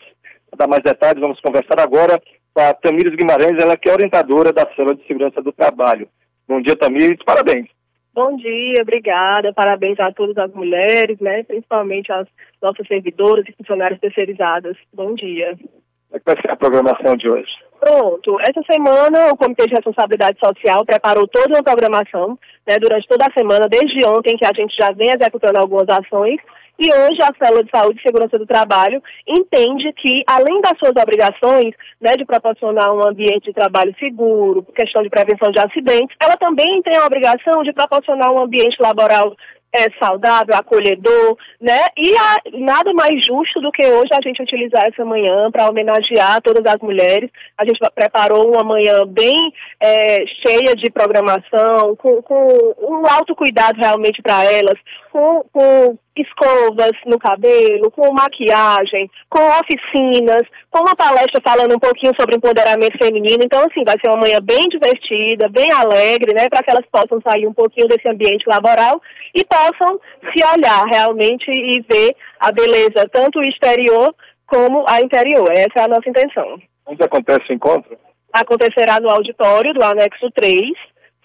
Para dar mais detalhes, vamos conversar agora com a Tamires Guimarães, ela que é orientadora da Célula de Segurança do Trabalho. Bom dia, Tamires, parabéns. Bom dia, obrigada. Parabéns a todas as mulheres, né? principalmente as nossas servidoras e funcionárias terceirizadas. Bom dia. Como é que vai ser a programação de hoje? Pronto. Essa semana, o Comitê de Responsabilidade Social preparou toda uma programação né, durante toda a semana, desde ontem, que a gente já vem executando algumas ações e hoje a Célula de Saúde e Segurança do Trabalho entende que, além das suas obrigações né, de proporcionar um ambiente de trabalho seguro, questão de prevenção de acidentes, ela também tem a obrigação de proporcionar um ambiente laboral é, saudável, acolhedor, né? E nada mais justo do que hoje a gente utilizar essa manhã para homenagear todas as mulheres. A gente preparou uma manhã bem é, cheia de programação, com, com um alto cuidado realmente para elas, com, com escovas no cabelo, com maquiagem, com oficinas, com uma palestra falando um pouquinho sobre empoderamento feminino. Então, assim, vai ser uma manhã bem divertida, bem alegre, né, para que elas possam sair um pouquinho desse ambiente laboral e possam se olhar realmente e ver a beleza, tanto exterior como a interior. Essa é a nossa intenção. Onde acontece o encontro? Acontecerá no auditório do anexo 3,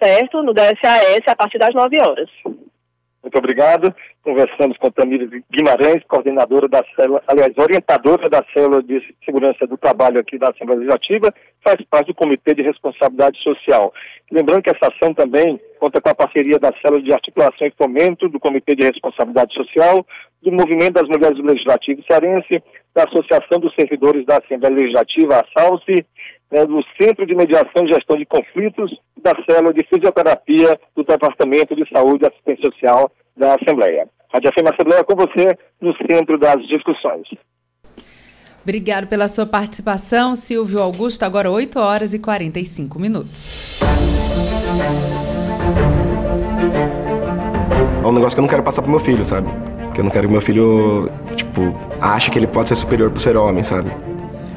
certo? No DSAS, a partir das 9 horas. Muito obrigado. Conversamos com Tamires Guimarães, coordenadora da célula, aliás, orientadora da célula de segurança do trabalho aqui da Assembleia Legislativa, faz parte do Comitê de Responsabilidade Social. Lembrando que essa ação também conta com a parceria da Célula de Articulação e Fomento, do Comitê de Responsabilidade Social, do Movimento das Mulheres do Legislativo Cearense, da Associação dos Servidores da Assembleia Legislativa, a SALSE, né, do Centro de Mediação e Gestão de Conflitos, da Célula de Fisioterapia do Departamento de Saúde e Assistência Social da Assembleia. Rádio FM Assembleia com você no centro das discussões. Obrigado pela sua participação, Silvio Augusto. Agora 8 horas e 45 minutos. É um negócio que eu não quero passar pro meu filho, sabe? Que eu não quero que meu filho, tipo, ache que ele pode ser superior por ser homem, sabe?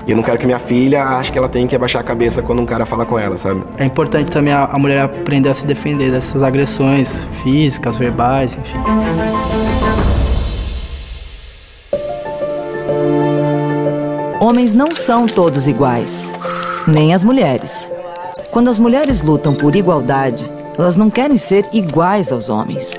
E eu não quero que minha filha ache que ela tem que abaixar a cabeça quando um cara fala com ela, sabe? É importante também a, a mulher aprender a se defender dessas agressões físicas, verbais, enfim. Homens não são todos iguais, nem as mulheres. Quando as mulheres lutam por igualdade, elas não querem ser iguais aos homens.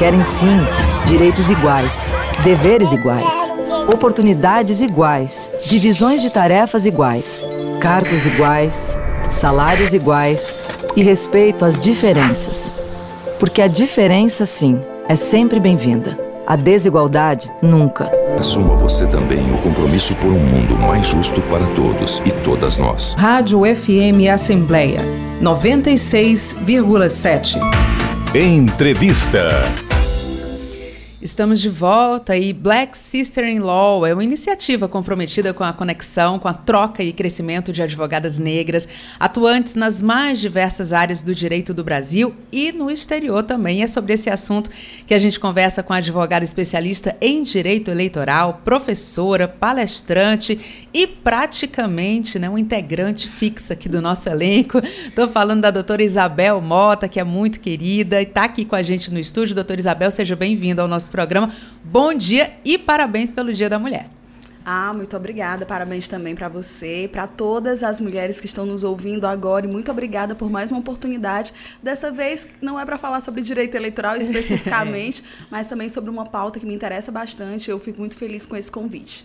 Querem sim direitos iguais, deveres iguais, oportunidades iguais, divisões de tarefas iguais, cargos iguais, salários iguais e respeito às diferenças. Porque a diferença, sim, é sempre bem-vinda. A desigualdade, nunca. Assuma você também o compromisso por um mundo mais justo para todos e todas nós. Rádio FM Assembleia 96,7. Entrevista. Estamos de volta e Black Sister in Law é uma iniciativa comprometida com a conexão, com a troca e crescimento de advogadas negras, atuantes nas mais diversas áreas do direito do Brasil e no exterior também. É sobre esse assunto que a gente conversa com a advogada especialista em direito eleitoral, professora, palestrante e praticamente né, um integrante fixa aqui do nosso elenco. Estou falando da doutora Isabel Mota, que é muito querida e está aqui com a gente no estúdio. Doutora Isabel, seja bem-vinda ao nosso programa. Bom dia e parabéns pelo Dia da Mulher. Ah, muito obrigada. Parabéns também para você, para todas as mulheres que estão nos ouvindo agora. E muito obrigada por mais uma oportunidade. Dessa vez não é para falar sobre direito eleitoral especificamente, mas também sobre uma pauta que me interessa bastante. Eu fico muito feliz com esse convite.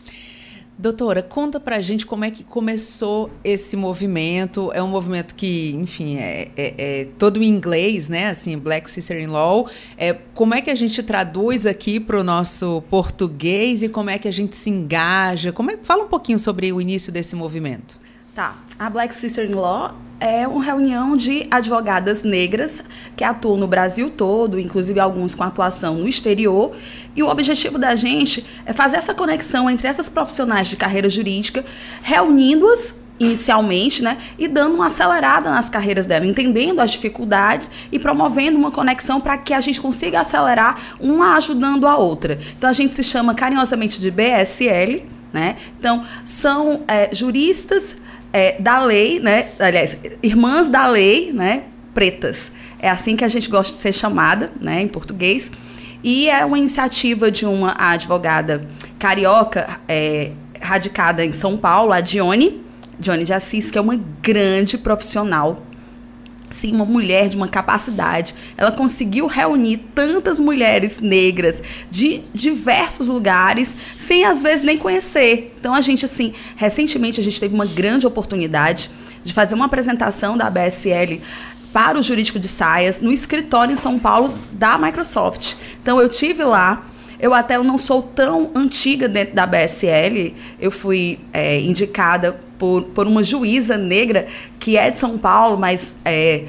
Doutora, conta pra gente como é que começou esse movimento. É um movimento que, enfim, é, é, é todo em inglês, né? Assim, Black Sister in Law. É, como é que a gente traduz aqui para o nosso português e como é que a gente se engaja? Como é, fala um pouquinho sobre o início desse movimento. Tá. A Black Sister in Law é uma reunião de advogadas negras que atuam no Brasil todo, inclusive alguns com atuação no exterior. E o objetivo da gente é fazer essa conexão entre essas profissionais de carreira jurídica, reunindo-as inicialmente, né, e dando uma acelerada nas carreiras dela, entendendo as dificuldades e promovendo uma conexão para que a gente consiga acelerar uma ajudando a outra. Então a gente se chama carinhosamente de BSL, né? Então são é, juristas é, da lei, né? Aliás, irmãs da lei, né? Pretas. É assim que a gente gosta de ser chamada, né? Em português. E é uma iniciativa de uma advogada carioca é, radicada em São Paulo, a Dione, Dione de Assis, que é uma grande profissional sim, uma mulher de uma capacidade. Ela conseguiu reunir tantas mulheres negras de diversos lugares, sem às vezes nem conhecer. Então a gente assim, recentemente a gente teve uma grande oportunidade de fazer uma apresentação da BSL para o jurídico de saias no escritório em São Paulo da Microsoft. Então eu tive lá eu até não sou tão antiga dentro da BSL. Eu fui é, indicada por, por uma juíza negra que é de São Paulo, mas é,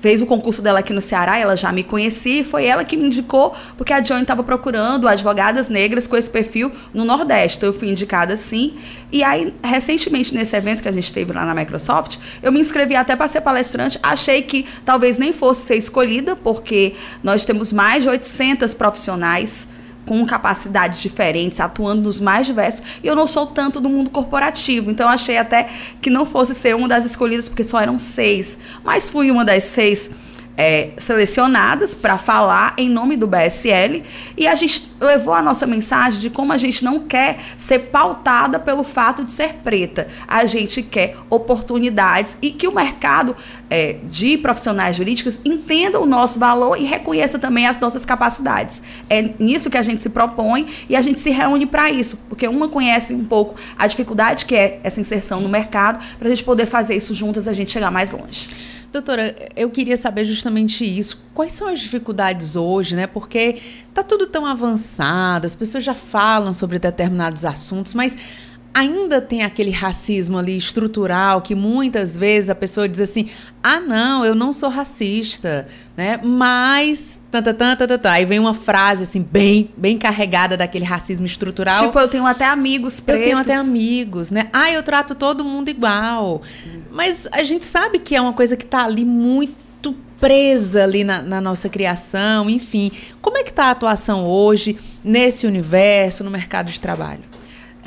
fez o concurso dela aqui no Ceará, ela já me conhecia, e foi ela que me indicou, porque a Johnny estava procurando advogadas negras com esse perfil no Nordeste. Então eu fui indicada sim. E aí, recentemente, nesse evento que a gente teve lá na Microsoft, eu me inscrevi até para ser palestrante. Achei que talvez nem fosse ser escolhida, porque nós temos mais de 800 profissionais com capacidades diferentes, atuando nos mais diversos, e eu não sou tanto do mundo corporativo, então achei até que não fosse ser uma das escolhidas, porque só eram seis, mas fui uma das seis é, selecionadas para falar em nome do BSL e a gente levou a nossa mensagem de como a gente não quer ser pautada pelo fato de ser preta. A gente quer oportunidades e que o mercado é, de profissionais jurídicos entenda o nosso valor e reconheça também as nossas capacidades. É nisso que a gente se propõe e a gente se reúne para isso, porque uma conhece um pouco a dificuldade que é essa inserção no mercado, para a gente poder fazer isso juntas, a gente chegar mais longe. Doutora, eu queria saber justamente isso. Quais são as dificuldades hoje, né? Porque tá tudo tão avançado, as pessoas já falam sobre determinados assuntos, mas ainda tem aquele racismo ali estrutural que muitas vezes a pessoa diz assim: "Ah, não, eu não sou racista", né? Mas aí vem uma frase assim bem bem carregada daquele racismo estrutural. Tipo, eu tenho até amigos pretos. Eu tenho até amigos, né? Ah, eu trato todo mundo igual. Mas a gente sabe que é uma coisa que está ali muito presa ali na, na, nossa criação, enfim. Como é que está a atuação hoje nesse universo, no mercado de trabalho?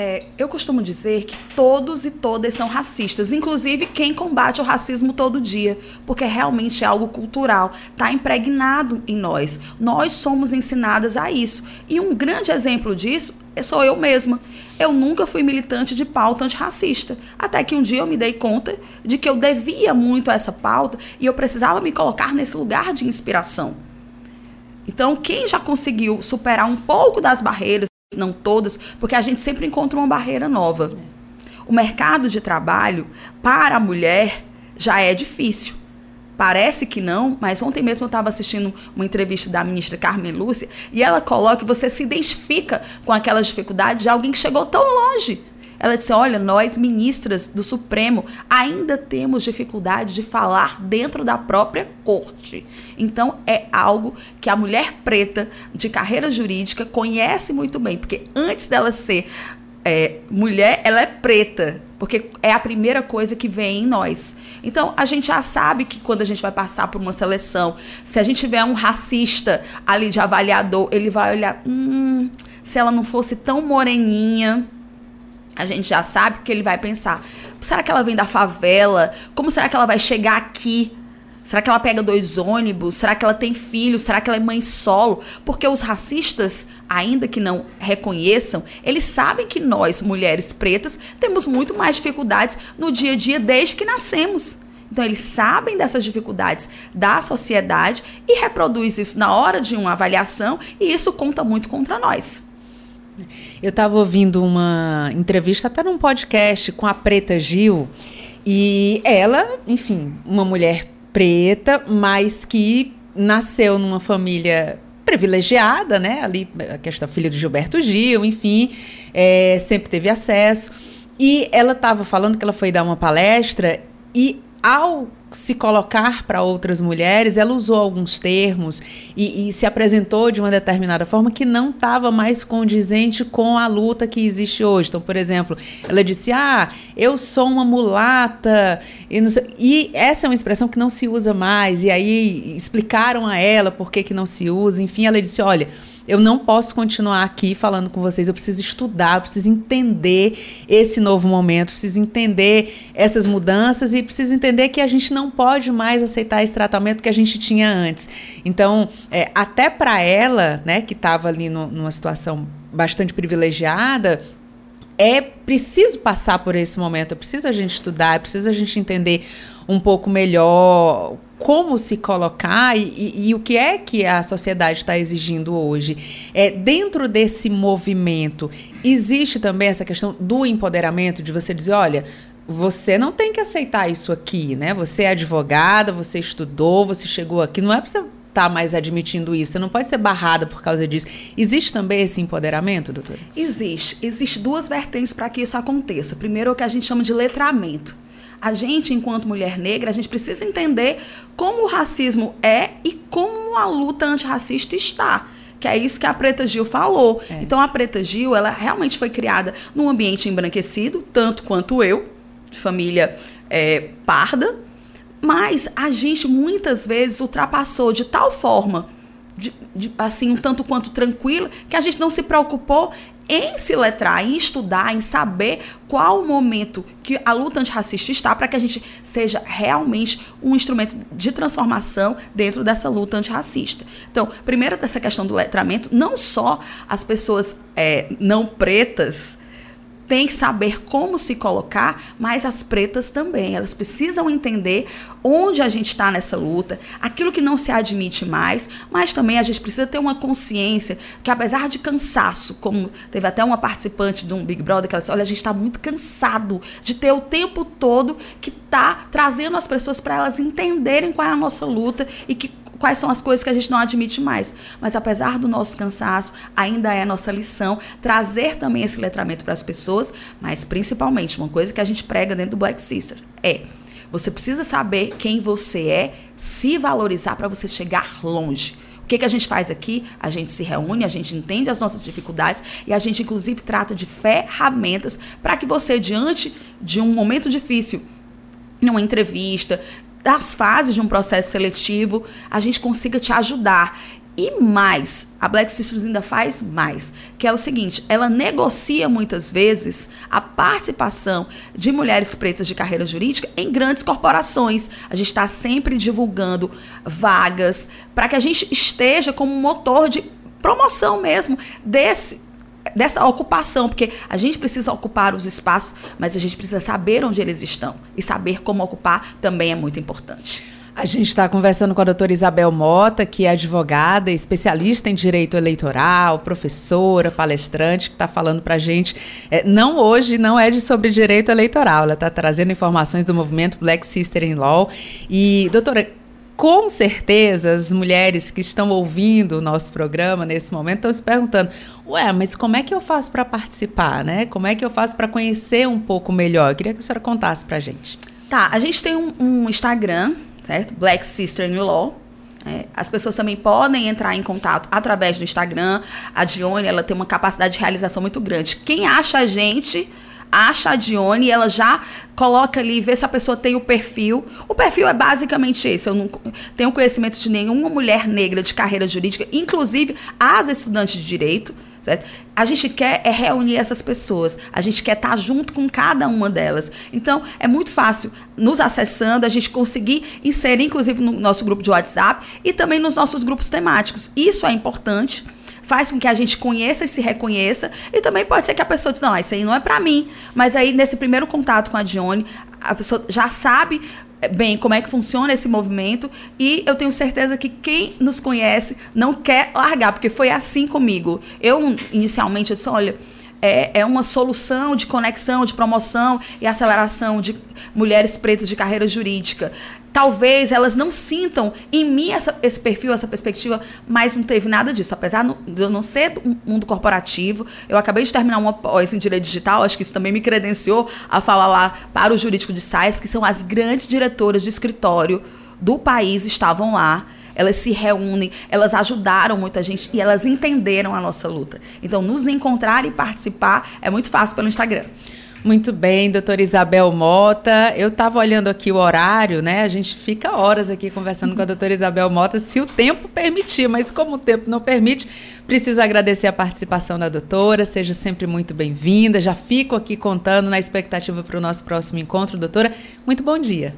É, eu costumo dizer que todos e todas são racistas, inclusive quem combate o racismo todo dia, porque realmente é algo cultural, está impregnado em nós. Nós somos ensinadas a isso. E um grande exemplo disso sou eu mesma. Eu nunca fui militante de pauta antirracista, até que um dia eu me dei conta de que eu devia muito a essa pauta e eu precisava me colocar nesse lugar de inspiração. Então, quem já conseguiu superar um pouco das barreiras não todas, porque a gente sempre encontra uma barreira nova. O mercado de trabalho para a mulher já é difícil. Parece que não, mas ontem mesmo eu estava assistindo uma entrevista da ministra Carmen Lúcia e ela coloca que você se identifica com aquelas dificuldades de alguém que chegou tão longe. Ela disse: Olha, nós, ministras do Supremo, ainda temos dificuldade de falar dentro da própria corte. Então, é algo que a mulher preta de carreira jurídica conhece muito bem, porque antes dela ser é, mulher, ela é preta, porque é a primeira coisa que vem em nós. Então, a gente já sabe que quando a gente vai passar por uma seleção, se a gente tiver um racista ali de avaliador, ele vai olhar, hum, se ela não fosse tão moreninha, a gente já sabe que ele vai pensar: será que ela vem da favela? Como será que ela vai chegar aqui? Será que ela pega dois ônibus? Será que ela tem filhos? Será que ela é mãe solo? Porque os racistas, ainda que não reconheçam, eles sabem que nós, mulheres pretas, temos muito mais dificuldades no dia a dia desde que nascemos. Então, eles sabem dessas dificuldades da sociedade e reproduz isso na hora de uma avaliação, e isso conta muito contra nós. Eu estava ouvindo uma entrevista até num podcast com a Preta Gil e ela, enfim, uma mulher preta, mas que nasceu numa família privilegiada, né? Ali, a questão filha do Gilberto Gil, enfim, é, sempre teve acesso. E ela estava falando que ela foi dar uma palestra e ao se colocar para outras mulheres, ela usou alguns termos e, e, se apresentou de uma determinada forma que não estava mais condizente com a luta que existe hoje. Então, por exemplo, ela disse: Ah, eu sou uma mulata. E, e essa é uma expressão que não se usa mais. E aí explicaram a ela por que, que não se usa. Enfim, ela disse: Olha eu não posso continuar aqui falando com vocês, eu preciso estudar, eu preciso entender esse novo momento, preciso entender essas mudanças e preciso entender que a gente não pode mais aceitar esse tratamento que a gente tinha antes. Então, é, até para ela, né, que estava ali no, numa situação bastante privilegiada, é preciso passar por esse momento, é preciso a gente estudar, é preciso a gente entender um pouco melhor como se colocar e, e, e, o que é que a sociedade está exigindo hoje. É, dentro desse movimento, existe também essa questão do empoderamento, de você dizer, olha, você não tem que aceitar isso aqui, né? Você é advogada, você estudou, você chegou aqui, não é para você estar tá mais admitindo isso, você não pode ser barrada por causa disso. Existe também esse empoderamento, doutora? Existe. Existe duas vertentes para que isso aconteça. Primeiro, o que a gente chama de letramento a gente, enquanto mulher negra, a gente precisa entender como o racismo é e como a luta antirracista está que é isso que a Preta Gil falou. É. Então a Preta Gil, ela realmente foi criada num ambiente embranquecido, tanto quanto eu, de família é, parda, mas a gente muitas vezes ultrapassou de tal forma, de, de, assim, um tanto quanto tranquila, que a gente não se preocupou em se letrar, em estudar, em saber qual o momento que a luta antirracista está para que a gente seja realmente um instrumento de transformação dentro dessa luta antirracista. Então, primeiro dessa questão do letramento, não só as pessoas é, não pretas têm que saber como se colocar, mas as pretas também. Elas precisam entender onde a gente está nessa luta, aquilo que não se admite mais, mas também a gente precisa ter uma consciência que, apesar de cansaço, como teve até uma participante de um Big Brother que ela disse: olha, a gente está muito cansado de ter o tempo todo que tá trazendo as pessoas para elas entenderem qual é a nossa luta e que quais são as coisas que a gente não admite mais. Mas apesar do nosso cansaço, ainda é nossa lição trazer também esse letramento para as pessoas, mas principalmente uma coisa que a gente prega dentro do Black Sister é você precisa saber quem você é, se valorizar para você chegar longe. O que, que a gente faz aqui? A gente se reúne, a gente entende as nossas dificuldades e a gente, inclusive, trata de ferramentas para que você, diante de um momento difícil, numa entrevista, das fases de um processo seletivo, a gente consiga te ajudar. E mais, a Black Sisters ainda faz mais, que é o seguinte: ela negocia muitas vezes a participação de mulheres pretas de carreira jurídica em grandes corporações. A gente está sempre divulgando vagas para que a gente esteja como motor de promoção mesmo desse dessa ocupação, porque a gente precisa ocupar os espaços, mas a gente precisa saber onde eles estão e saber como ocupar também é muito importante. A gente está conversando com a doutora Isabel Mota, que é advogada, especialista em direito eleitoral, professora, palestrante, que está falando para a gente. É, não hoje, não é de sobre direito eleitoral, ela está trazendo informações do movimento Black Sister in Law. E, doutora, com certeza as mulheres que estão ouvindo o nosso programa nesse momento estão se perguntando: ué, mas como é que eu faço para participar, né? Como é que eu faço para conhecer um pouco melhor? Eu queria que a senhora contasse para gente. Tá, a gente tem um, um Instagram, certo? Black Sister in Law. É, as pessoas também podem entrar em contato através do Instagram. A Dione, ela tem uma capacidade de realização muito grande. Quem acha a gente acha a Dione ela já coloca ali, vê se a pessoa tem o perfil. O perfil é basicamente esse. Eu não tenho conhecimento de nenhuma mulher negra de carreira jurídica, inclusive as estudantes de direito. Certo? A gente quer é reunir essas pessoas, a gente quer estar junto com cada uma delas. Então, é muito fácil, nos acessando, a gente conseguir inserir, inclusive, no nosso grupo de WhatsApp e também nos nossos grupos temáticos. Isso é importante faz com que a gente conheça e se reconheça. E também pode ser que a pessoa diz, não, isso aí não é para mim. Mas aí, nesse primeiro contato com a Dione, a pessoa já sabe eh, bem como é que funciona esse movimento e eu tenho certeza que quem nos conhece não quer largar, porque foi assim comigo. Eu, inicialmente, eu disse, olha é, é uma solução de conexão, de promoção e aceleração de mulheres pretas de carreira jurídica. Talvez elas não sintam em mim essa, esse perfil, essa perspectiva, mas não teve nada disso. Apesar de eu não ser um mundo corporativo, eu acabei de terminar uma pós em direito digital, acho que isso também me credenciou a falar lá para o jurídico de SAIS, que são as grandes diretoras de escritório do país, estavam lá elas se reúnem, elas ajudaram muita gente e elas entenderam a nossa luta. Então, nos encontrar e participar é muito fácil pelo Instagram. Muito bem, doutora Isabel Mota. Eu estava olhando aqui o horário, né? A gente fica horas aqui conversando com a doutora Isabel Mota, se o tempo permitir, mas como o tempo não permite, preciso agradecer a participação da doutora. Seja sempre muito bem-vinda. Já fico aqui contando na expectativa para o nosso próximo encontro, doutora. Muito bom dia.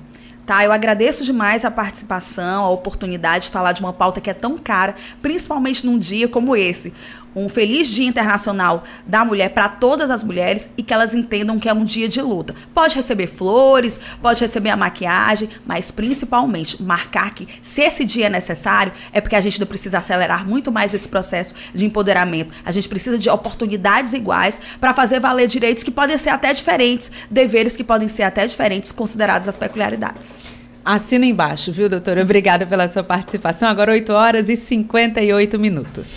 Tá, eu agradeço demais a participação, a oportunidade de falar de uma pauta que é tão cara, principalmente num dia como esse, um feliz Dia Internacional da Mulher para todas as mulheres e que elas entendam que é um dia de luta. Pode receber flores, pode receber a maquiagem, mas principalmente marcar que se esse dia é necessário, é porque a gente não precisa acelerar muito mais esse processo de empoderamento. A gente precisa de oportunidades iguais para fazer valer direitos que podem ser até diferentes, deveres que podem ser até diferentes, considerados as peculiaridades. Assina embaixo, viu, doutora? Obrigada pela sua participação. Agora 8 horas e 58 minutos.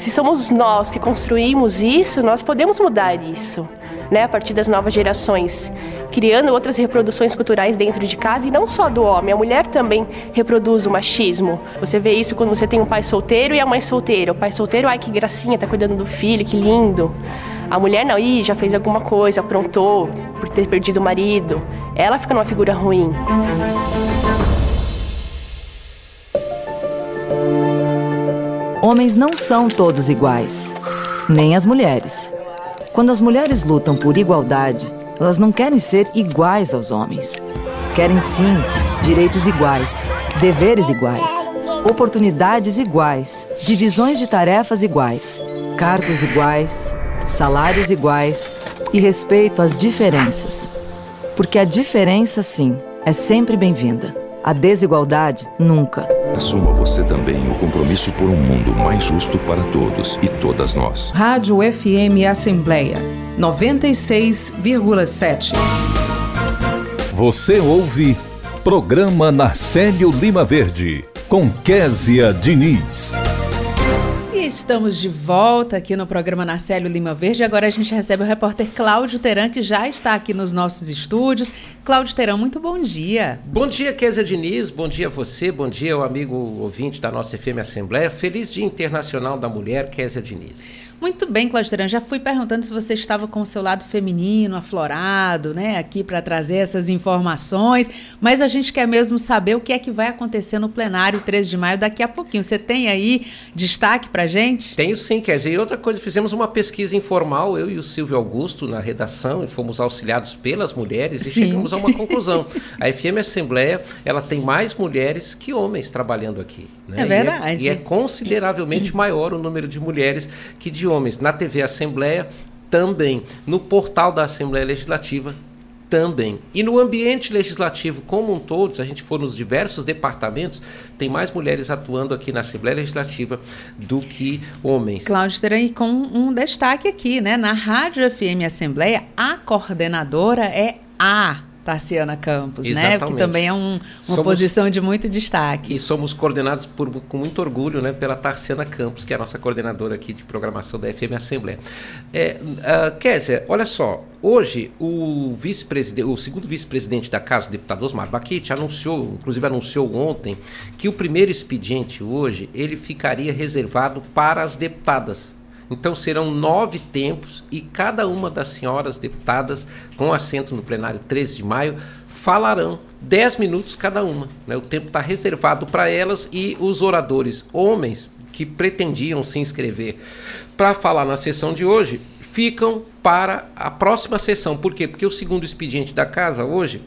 Se somos nós que construímos isso, nós podemos mudar isso. Né, a partir das novas gerações, criando outras reproduções culturais dentro de casa e não só do homem, a mulher também reproduz o machismo. Você vê isso quando você tem um pai solteiro e a mãe solteira. O pai solteiro, ai que gracinha, tá cuidando do filho, que lindo. A mulher não, ih, já fez alguma coisa, aprontou por ter perdido o marido. Ela fica numa figura ruim. Homens não são todos iguais, nem as mulheres. Quando as mulheres lutam por igualdade, elas não querem ser iguais aos homens. Querem sim direitos iguais, deveres iguais. Oportunidades iguais, divisões de tarefas iguais, cargos iguais, salários iguais e respeito às diferenças. Porque a diferença, sim, é sempre bem-vinda. A desigualdade, nunca. Assuma você também o compromisso por um mundo mais justo para todos e todas nós. Rádio FM Assembleia 96,7. Você ouve Programa Narcélio Lima Verde, com Késia Diniz. Estamos de volta aqui no programa Narcélio Lima Verde. Agora a gente recebe o repórter Cláudio Teran, que já está aqui nos nossos estúdios. Cláudio Teran, muito bom dia. Bom dia, Késia Diniz. Bom dia a você. Bom dia ao amigo ouvinte da nossa FM Assembleia. Feliz Dia Internacional da Mulher, Késia Diniz. Muito bem, Cláudio Teran. Já fui perguntando se você estava com o seu lado feminino, aflorado, né, aqui para trazer essas informações, mas a gente quer mesmo saber o que é que vai acontecer no plenário 13 de maio daqui a pouquinho. Você tem aí destaque para gente? Tenho sim, Kézia. E outra coisa, fizemos uma pesquisa informal, eu e o Silvio Augusto, na redação, e fomos auxiliados pelas mulheres e sim. chegamos a uma conclusão. a FM Assembleia, ela tem mais mulheres que homens trabalhando aqui. Né? É verdade. E é, e é consideravelmente maior o número de mulheres que de homens. Na TV Assembleia, também. No portal da Assembleia Legislativa, também. E no ambiente legislativo como um todo, se a gente for nos diversos departamentos, tem mais mulheres atuando aqui na Assembleia Legislativa do que homens. Cláudio Teran, com um destaque aqui, né? Na Rádio FM Assembleia, a coordenadora é a Tarciana Campos, Exatamente. né? Que também é um, uma somos, posição de muito destaque. E somos coordenados por, com muito orgulho né, pela Tarciana Campos, que é a nossa coordenadora aqui de programação da FM Assembleia. É, uh, Kézia, olha só, hoje o vice-presidente, o segundo vice-presidente da Casa, o deputado Osmar Baquete, anunciou, inclusive anunciou ontem, que o primeiro expediente hoje ele ficaria reservado para as deputadas. Então serão nove tempos e cada uma das senhoras deputadas com assento no plenário 13 de maio falarão dez minutos cada uma. Né? O tempo está reservado para elas e os oradores homens que pretendiam se inscrever para falar na sessão de hoje ficam para a próxima sessão. Por quê? Porque o segundo expediente da casa hoje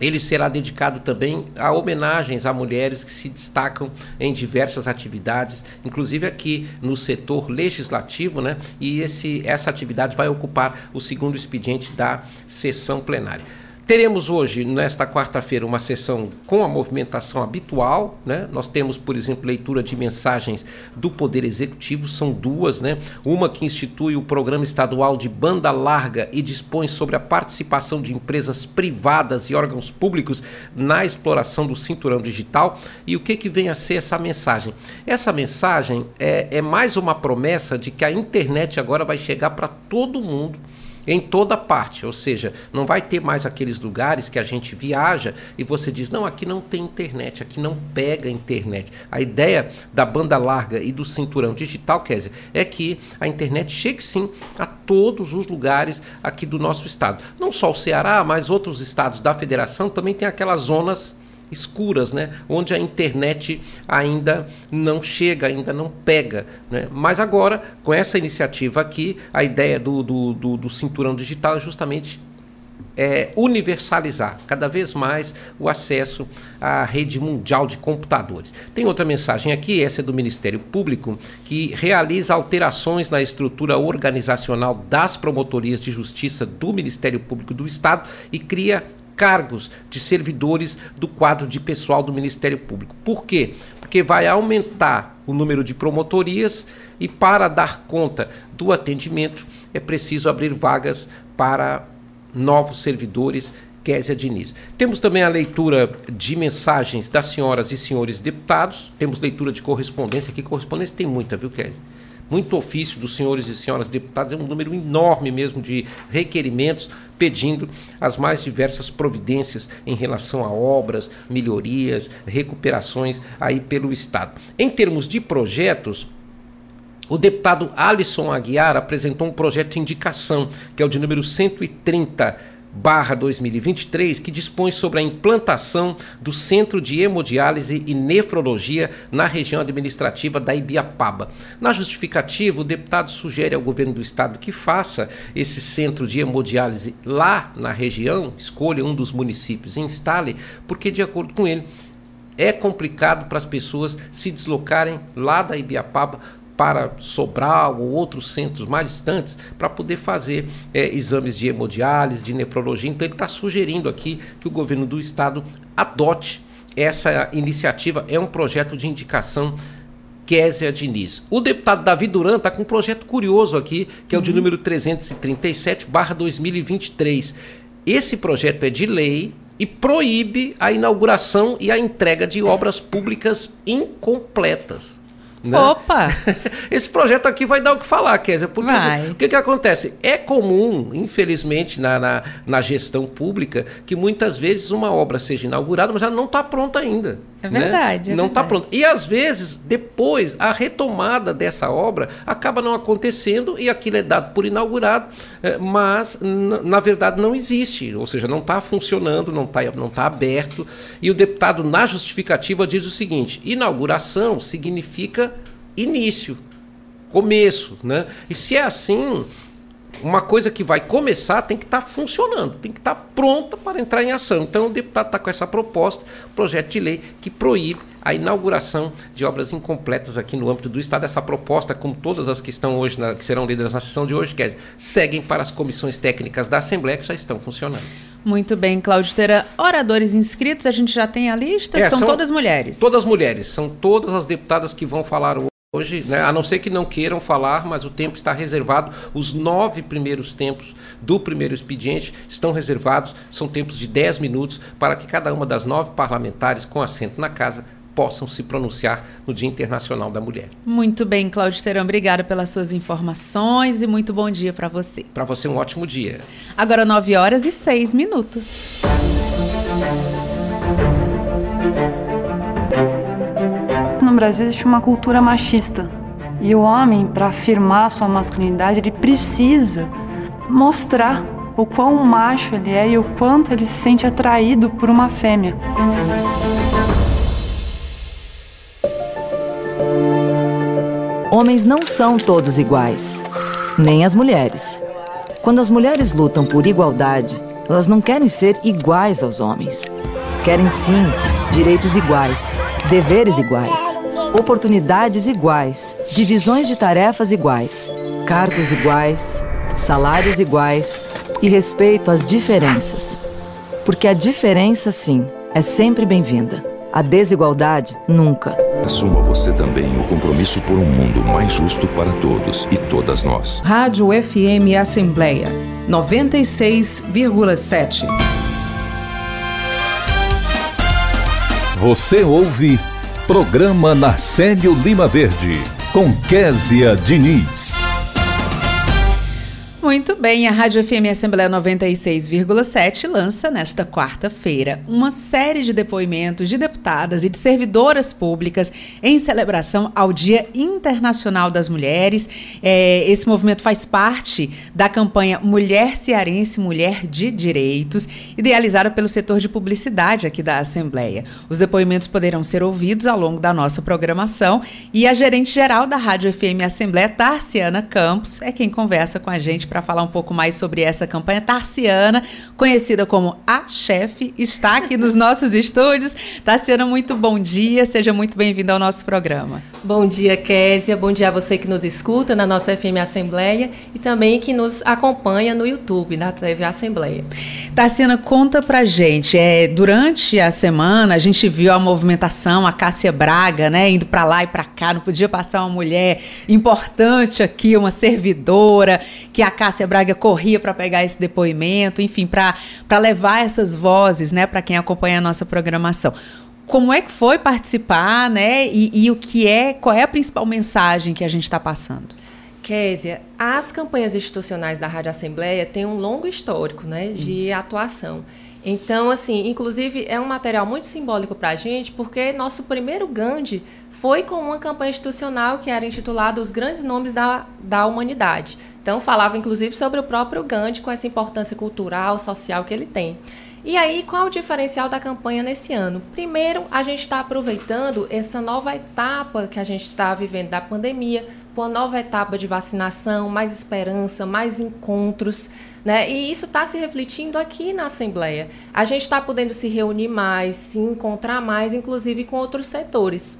ele será dedicado também a homenagens a mulheres que se destacam em diversas atividades, inclusive aqui no setor legislativo, né? E esse, essa atividade vai ocupar o segundo expediente da sessão plenária. Teremos hoje, nesta quarta-feira, uma sessão com a movimentação habitual. Né? Nós temos, por exemplo, leitura de mensagens do Poder Executivo, são duas, né? Uma que institui o Programa Estadual de Banda Larga e dispõe sobre a participação de empresas privadas e órgãos públicos na exploração do cinturão digital. E o que, que vem a ser essa mensagem? Essa mensagem é, é mais uma promessa de que a internet agora vai chegar para todo mundo em toda parte, ou seja, não vai ter mais aqueles lugares que a gente viaja e você diz: não, aqui não tem internet, aqui não pega internet. A ideia da banda larga e do cinturão digital, Kézia, é que a internet chegue sim a todos os lugares aqui do nosso estado. Não só o Ceará, mas outros estados da federação também tem aquelas zonas escuras, né? onde a internet ainda não chega, ainda não pega. Né? Mas agora, com essa iniciativa aqui, a ideia do, do, do, do cinturão digital é justamente é, universalizar cada vez mais o acesso à rede mundial de computadores. Tem outra mensagem aqui, essa é do Ministério Público, que realiza alterações na estrutura organizacional das promotorias de justiça do Ministério Público do Estado e cria cargos de servidores do quadro de pessoal do Ministério Público. Por quê? Porque vai aumentar o número de promotorias e para dar conta do atendimento é preciso abrir vagas para novos servidores Késia Diniz. Temos também a leitura de mensagens das senhoras e senhores deputados, temos leitura de correspondência, aqui correspondência tem muita, viu, Késia? Muito ofício dos senhores e senhoras deputados, é um número enorme mesmo de requerimentos pedindo as mais diversas providências em relação a obras, melhorias, recuperações aí pelo Estado. Em termos de projetos, o deputado Alisson Aguiar apresentou um projeto de indicação, que é o de número 130 barra 2023, que dispõe sobre a implantação do Centro de Hemodiálise e Nefrologia na região administrativa da Ibiapaba. Na justificativa, o deputado sugere ao governo do estado que faça esse centro de hemodiálise lá na região, escolha um dos municípios e instale, porque, de acordo com ele, É complicado para as pessoas se deslocarem lá da Ibiapaba para Sobral ou outros centros mais distantes para poder fazer é, exames de hemodiálise, de nefrologia. Então ele está sugerindo aqui que o governo do estado adote essa iniciativa. É um projeto de indicação Késia Diniz. O deputado Davi Duran está com um projeto curioso aqui, que é o de uhum. número 337-2023. Esse projeto é de lei e proíbe a inauguração e a entrega de obras públicas incompletas. Né? Opa! Esse projeto aqui vai dar o que falar, Kézia. Porque vai. o que, que acontece? É comum, infelizmente, na, na, na, gestão pública, que muitas vezes uma obra seja inaugurada, mas ela não está pronta ainda. É verdade. Né? É não está pronta. E às vezes, depois, a retomada dessa obra acaba não acontecendo e aquilo é dado por inaugurado, eh, mas na verdade não existe, ou seja, não está funcionando, não está não tá aberto. E o deputado, na justificativa, diz o seguinte: inauguração significa início, começo. Né? E se é assim, uma coisa que vai começar tem que estar tá funcionando, tem que estar tá pronta para entrar em ação. Então o deputado está com essa proposta, projeto de lei que proíbe a inauguração de obras incompletas aqui no âmbito do Estado. Essa proposta, como todas as que estão hoje, na, que serão lidas na sessão de hoje, quer dizer, seguem para as comissões técnicas da Assembleia que já estão funcionando. Muito bem, Cláudio Teira. Oradores inscritos, a gente já tem a lista? É, são, são todas mulheres? Todas mulheres, são todas as deputadas que vão falar hoje Hoje, né, a não ser que não queiram falar, mas o tempo está reservado. Os nove primeiros tempos do primeiro expediente estão reservados. São tempos de dez minutos para que cada uma das nove parlamentares com assento na casa possam se pronunciar no Dia Internacional da Mulher. Muito bem, Cláudio Terão, obrigada pelas suas informações e muito bom dia para você. Para você um ótimo dia. Agora nove horas e seis minutos. No Brasil existe uma cultura machista. E o homem, para afirmar sua masculinidade, ele precisa mostrar o quão macho ele é e o quanto ele se sente atraído por uma fêmea. Homens não são todos iguais, nem as mulheres. Quando as mulheres lutam por igualdade, elas não querem ser iguais aos homens. Querem sim direitos iguais, deveres iguais, oportunidades iguais, divisões de tarefas iguais, cargos iguais, salários iguais e respeito às diferenças. Porque a diferença, sim, é sempre bem-vinda. A desigualdade, nunca. Assuma você também o compromisso por um mundo mais justo para todos e todas nós. Rádio FM Assembleia 96,7. Você ouve Programa Narcélio Lima Verde, com Késia Diniz. Muito bem, a Rádio FM Assembleia 96,7 lança nesta quarta-feira uma série de depoimentos de deputadas e de servidoras públicas em celebração ao Dia Internacional das Mulheres. É, esse movimento faz parte da campanha Mulher Cearense, Mulher de Direitos, idealizada pelo setor de publicidade aqui da Assembleia. Os depoimentos poderão ser ouvidos ao longo da nossa programação e a gerente geral da Rádio FM Assembleia, Tarciana Campos, é quem conversa com a gente para falar um pouco mais sobre essa campanha. Tarciana, conhecida como a chefe, está aqui nos nossos estúdios. Tarciana, muito bom dia, seja muito bem-vinda ao nosso programa. Bom dia, Késia. Bom dia a você que nos escuta na nossa FM Assembleia e também que nos acompanha no YouTube, na TV Assembleia. Tarciana, conta pra gente. É, durante a semana, a gente viu a movimentação, a Cássia Braga, né, indo para lá e para cá. Não podia passar uma mulher importante aqui, uma servidora, que a Cássia Braga corria para pegar esse depoimento, enfim, para levar essas vozes, né, para quem acompanha a nossa programação. Como é que foi participar, né? E, e o que é, qual é a principal mensagem que a gente está passando? Késia, as campanhas institucionais da Rádio Assembleia têm um longo histórico né, de atuação. Então, assim, inclusive é um material muito simbólico para a gente, porque nosso primeiro Gandhi foi com uma campanha institucional que era intitulada Os Grandes Nomes da, da Humanidade. Então, falava inclusive sobre o próprio Gandhi, com essa importância cultural, social que ele tem. E aí, qual o diferencial da campanha nesse ano? Primeiro, a gente está aproveitando essa nova etapa que a gente está vivendo da pandemia, uma nova etapa de vacinação, mais esperança, mais encontros, né? E isso está se refletindo aqui na Assembleia. A gente está podendo se reunir mais, se encontrar mais, inclusive com outros setores.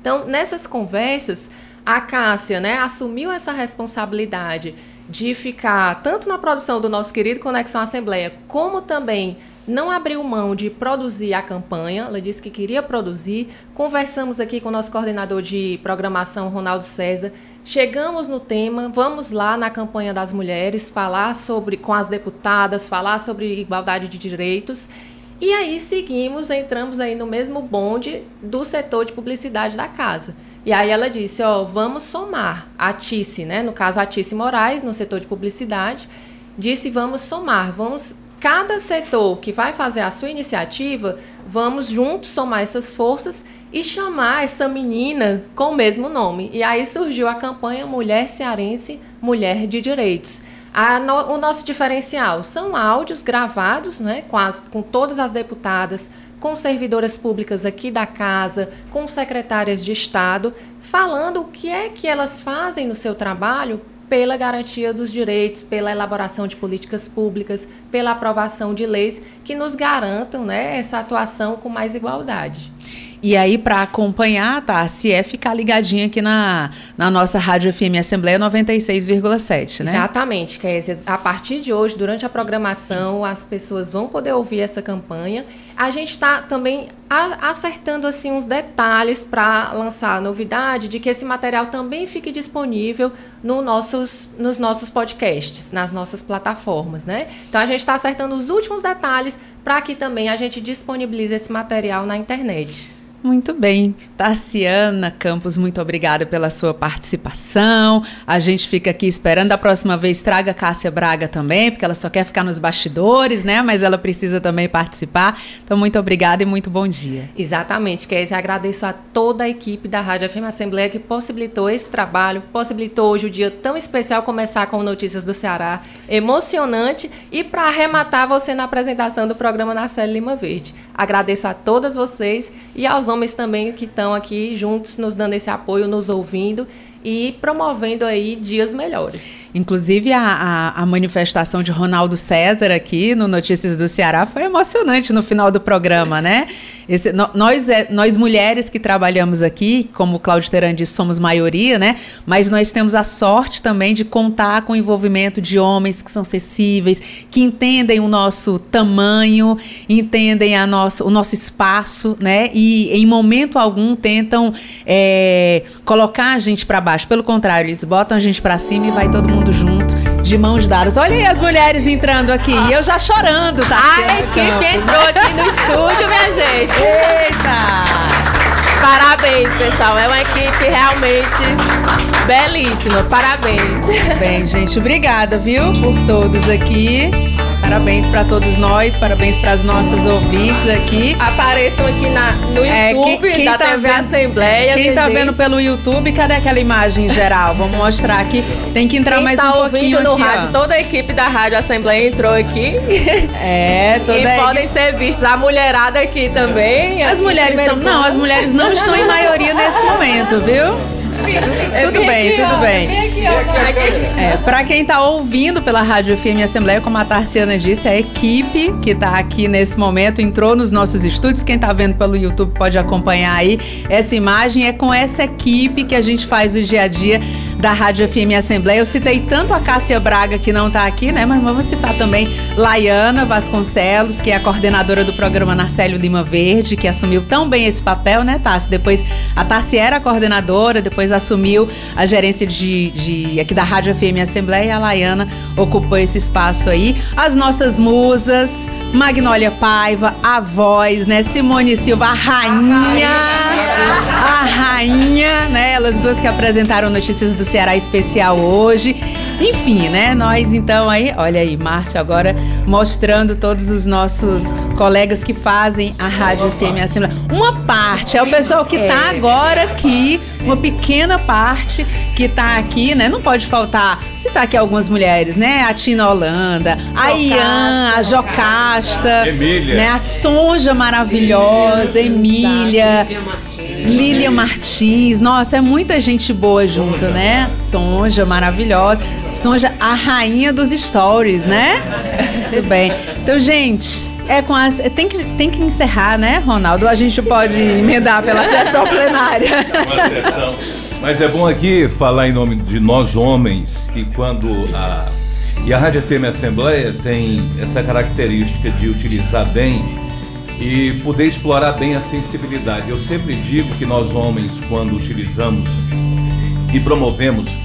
Então, nessas conversas, a Cássia né, assumiu essa responsabilidade de ficar tanto na produção do nosso querido Conexão Assembleia, como também não abriu mão de produzir a campanha, ela disse que queria produzir. Conversamos aqui com o nosso coordenador de programação, Ronaldo César. Chegamos no tema, vamos lá na campanha das mulheres, falar sobre com as deputadas, falar sobre igualdade de direitos. E aí seguimos, entramos aí no mesmo bonde do setor de publicidade da casa. E aí ela disse, ó, vamos somar a Tice, né? No caso a Tice Moraes, no setor de publicidade, disse vamos somar, vamos cada setor que vai fazer a sua iniciativa, vamos juntos somar essas forças e chamar essa menina com o mesmo nome. E aí surgiu a campanha Mulher Cearense, Mulher de Direitos. No, o nosso diferencial são áudios gravados né, com, as, com todas as deputadas, com servidoras públicas aqui da casa, com secretárias de Estado, falando o que é que elas fazem no seu trabalho pela garantia dos direitos, pela elaboração de políticas públicas, pela aprovação de leis que nos garantam né, essa atuação com mais igualdade. E aí, para acompanhar, tá? Se é ficar ligadinho aqui na, na nossa Rádio FM Assembleia 96,7, né? Exatamente, Kézia. A partir de hoje, durante a programação, as pessoas vão poder ouvir essa campanha. A gente está também acertando assim uns detalhes para lançar a novidade de que esse material também fique disponível no nossos, nos nossos podcasts, nas nossas plataformas, né? Então a gente está acertando os últimos detalhes para que também a gente disponibilize esse material na internet. Muito bem. Tarciana Campos, muito obrigada pela sua participação. A gente fica aqui esperando. Da próxima vez traga Cássia Braga também, porque ela só quer ficar nos bastidores, né? Mas ela precisa também participar. Então, muito obrigada e muito bom dia. Exatamente, Kézia. Agradeço a toda a equipe da Rádio FM Assembleia que possibilitou esse trabalho, possibilitou hoje o dia tão especial começar com Notícias do Ceará. Emocionante. E para arrematar você na apresentação do programa na Série Lima Verde. Agradeço a todas vocês e aos homens também que estão aqui juntos nos dando esse apoio, nos ouvindo e promovendo aí dias melhores. Inclusive a, a, a, manifestação de Ronaldo César aqui no Notícias do Ceará foi emocionante no final do programa, né? Esse, no, nós, é, nós mulheres que trabalhamos aqui, como Cláudio Teran disse, somos maioria, né? Mas nós temos a sorte também de contar com o envolvimento de homens que são acessíveis, que entendem o nosso tamanho, entendem a nossa, o nosso espaço, né? E em momento algum tentam é, colocar a gente para baixo. Pelo contrário, eles botam a gente para cima e vai todo mundo junto, de mãos dadas. Olha aí as mulheres entrando aqui. E eu já chorando, tá? A equipe entrou aqui no estúdio, minha gente. Eita! Parabéns, pessoal. É uma equipe realmente belíssima. Parabéns. Bem, gente, obrigada, viu, por todos aqui. Parabéns para todos nós, parabéns para as nossas ouvintes aqui. Apareçam aqui na, no é, YouTube é, quem, quem da tá TV vendo, Assembleia. Quem está vendo pelo YouTube, cadê aquela imagem geral? Vamos mostrar aqui. Tem que entrar quem mais tá um pouquinho ouvindo no aqui, rádio, ó. toda a equipe da Rádio Assembleia entrou aqui. É, toda E a podem ser vistos. A mulherada aqui também. As mulheres são. Não, as mulheres não estão em maioria nesse momento, viu? Tudo bem, aqui, tudo ó, bem. É, para quem está ouvindo pela Rádio FM Assembleia, como a Tarciana disse, a equipe que está aqui nesse momento entrou nos nossos estúdios. Quem está vendo pelo YouTube pode acompanhar aí essa imagem. É com essa equipe que a gente faz o dia a dia da Rádio FM Assembleia. Eu citei tanto a Cássia Braga, que não está aqui, né? Mas vamos citar também Laiana Vasconcelos, que é a coordenadora do programa Narcélio Lima Verde, que assumiu tão bem esse papel, né, Tassi? Depois a Tassi era a coordenadora, depois assumiu a gerência de, de aqui da Rádio FM Assembleia e a Laiana ocupou esse espaço aí. As nossas musas, Magnólia Paiva, a voz, né? Simone Silva, a rainha, a rainha, né? Elas duas que apresentaram notícias do Ceará especial hoje. Enfim, né? Nós então aí, olha aí, Márcio agora mostrando todos os nossos colegas que fazem a Rádio FM Assembleia. Uma parte, é o pessoal que está agora aqui, uma pequena parte que está aqui, né? Não pode faltar citar aqui algumas mulheres, né? A Tina Holanda, a Ian, a Jocasta, Emília. né? a Sonja maravilhosa, Emília. Lília Martins, nossa, é muita gente boa junto, né? Sonja, maravilhosa. Sonja, a rainha dos stories, né? Tudo bem. Então, gente, é com as. Tem que, tem que encerrar, né, Ronaldo? A gente pode emendar pela sessão plenária. Uma sessão. Mas é bom aqui falar em nome de nós homens, que quando a. E a Rádio FM Assembleia tem essa característica de utilizar bem e poder explorar bem a sensibilidade. Eu sempre digo que nós homens, quando utilizamos e promovemos,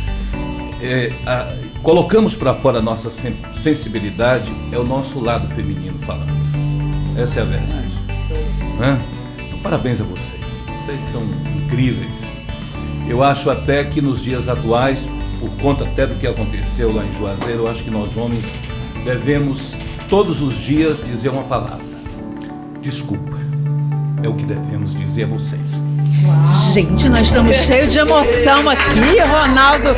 é, a- colocamos para fora a nossa sen- sensibilidade, é o nosso lado feminino falando. Essa é a verdade. Então, parabéns a vocês. Vocês são incríveis. Eu acho até que nos dias atuais, por conta até do que aconteceu lá em Juazeiro, eu acho que nós homens devemos todos os dias dizer uma palavra. Desculpa. É o que devemos dizer a vocês. Gente, nós estamos cheios de emoção aqui. Ronaldo,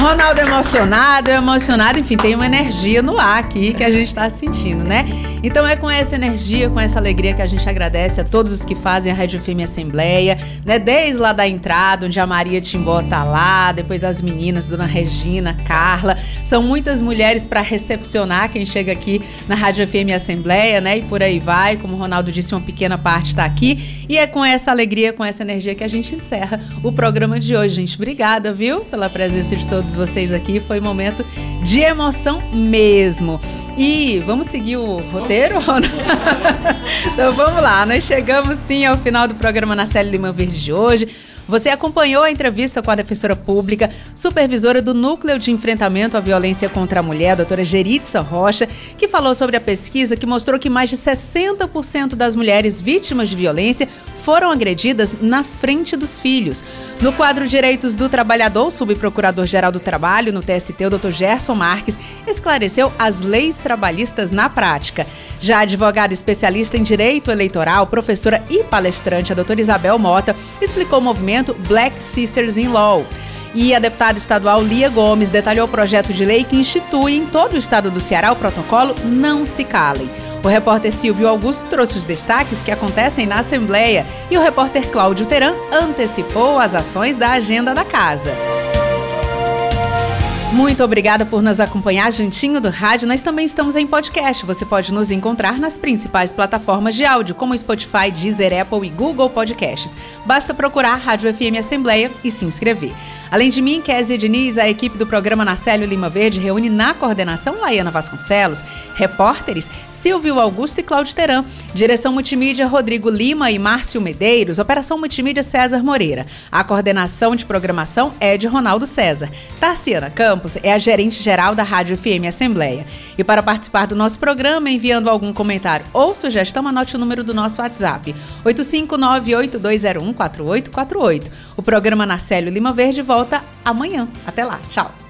Ronaldo emocionado, eu emocionado, enfim, tem uma energia no ar aqui que a gente está sentindo, né? Então é com essa energia, com essa alegria que a gente agradece a todos os que fazem a Rádio FM Assembleia, né? Desde lá da entrada, onde a Maria Timbó tá lá, depois as meninas, Dona Regina, Carla. São muitas mulheres para recepcionar quem chega aqui na Rádio FM Assembleia, né? E por aí vai. Como o Ronaldo disse, uma pequena parte está aqui. E é com essa alegria, com essa energia que a gente encerra o programa de hoje, gente. Obrigada, viu, pela presença de todos vocês aqui. Foi um momento de emoção mesmo. E vamos seguir o roteiro, então vamos lá, nós chegamos sim ao final do programa na série Lima Verde de hoje. Você acompanhou a entrevista com a defensora pública, supervisora do Núcleo de Enfrentamento à Violência contra a Mulher, a doutora Geritza Rocha, que falou sobre a pesquisa que mostrou que mais de 60% das mulheres vítimas de violência foram agredidas na frente dos filhos. No quadro Direitos do Trabalhador, o subprocurador-geral do Trabalho no TST, o Dr. Gerson Marques, esclareceu as leis trabalhistas na prática. Já advogada especialista em direito eleitoral, professora e palestrante, a doutora Isabel Mota, explicou o movimento Black Sisters in Law. E a deputada estadual Lia Gomes detalhou o projeto de lei que institui em todo o estado do Ceará o protocolo Não Se Calem. O repórter Silvio Augusto trouxe os destaques que acontecem na Assembleia e o repórter Cláudio Teran antecipou as ações da agenda da casa. Muito obrigada por nos acompanhar juntinho do rádio. Nós também estamos em podcast. Você pode nos encontrar nas principais plataformas de áudio, como Spotify, Deezer, Apple e Google Podcasts. Basta procurar Rádio FM Assembleia e se inscrever. Além de mim, Kézia Diniz, a equipe do programa Nacélio Lima Verde reúne na coordenação Laiana Vasconcelos, repórteres Silvio Augusto e Cláudio Teran, direção multimídia Rodrigo Lima e Márcio Medeiros, operação multimídia César Moreira. A coordenação de programação é de Ronaldo César. Tarciana Campos é a gerente geral da Rádio FM Assembleia. E para participar do nosso programa, enviando algum comentário ou sugestão, anote o número do nosso WhatsApp: 85982014848. O programa Nacélio Lima Verde volta amanhã. Até lá. Tchau.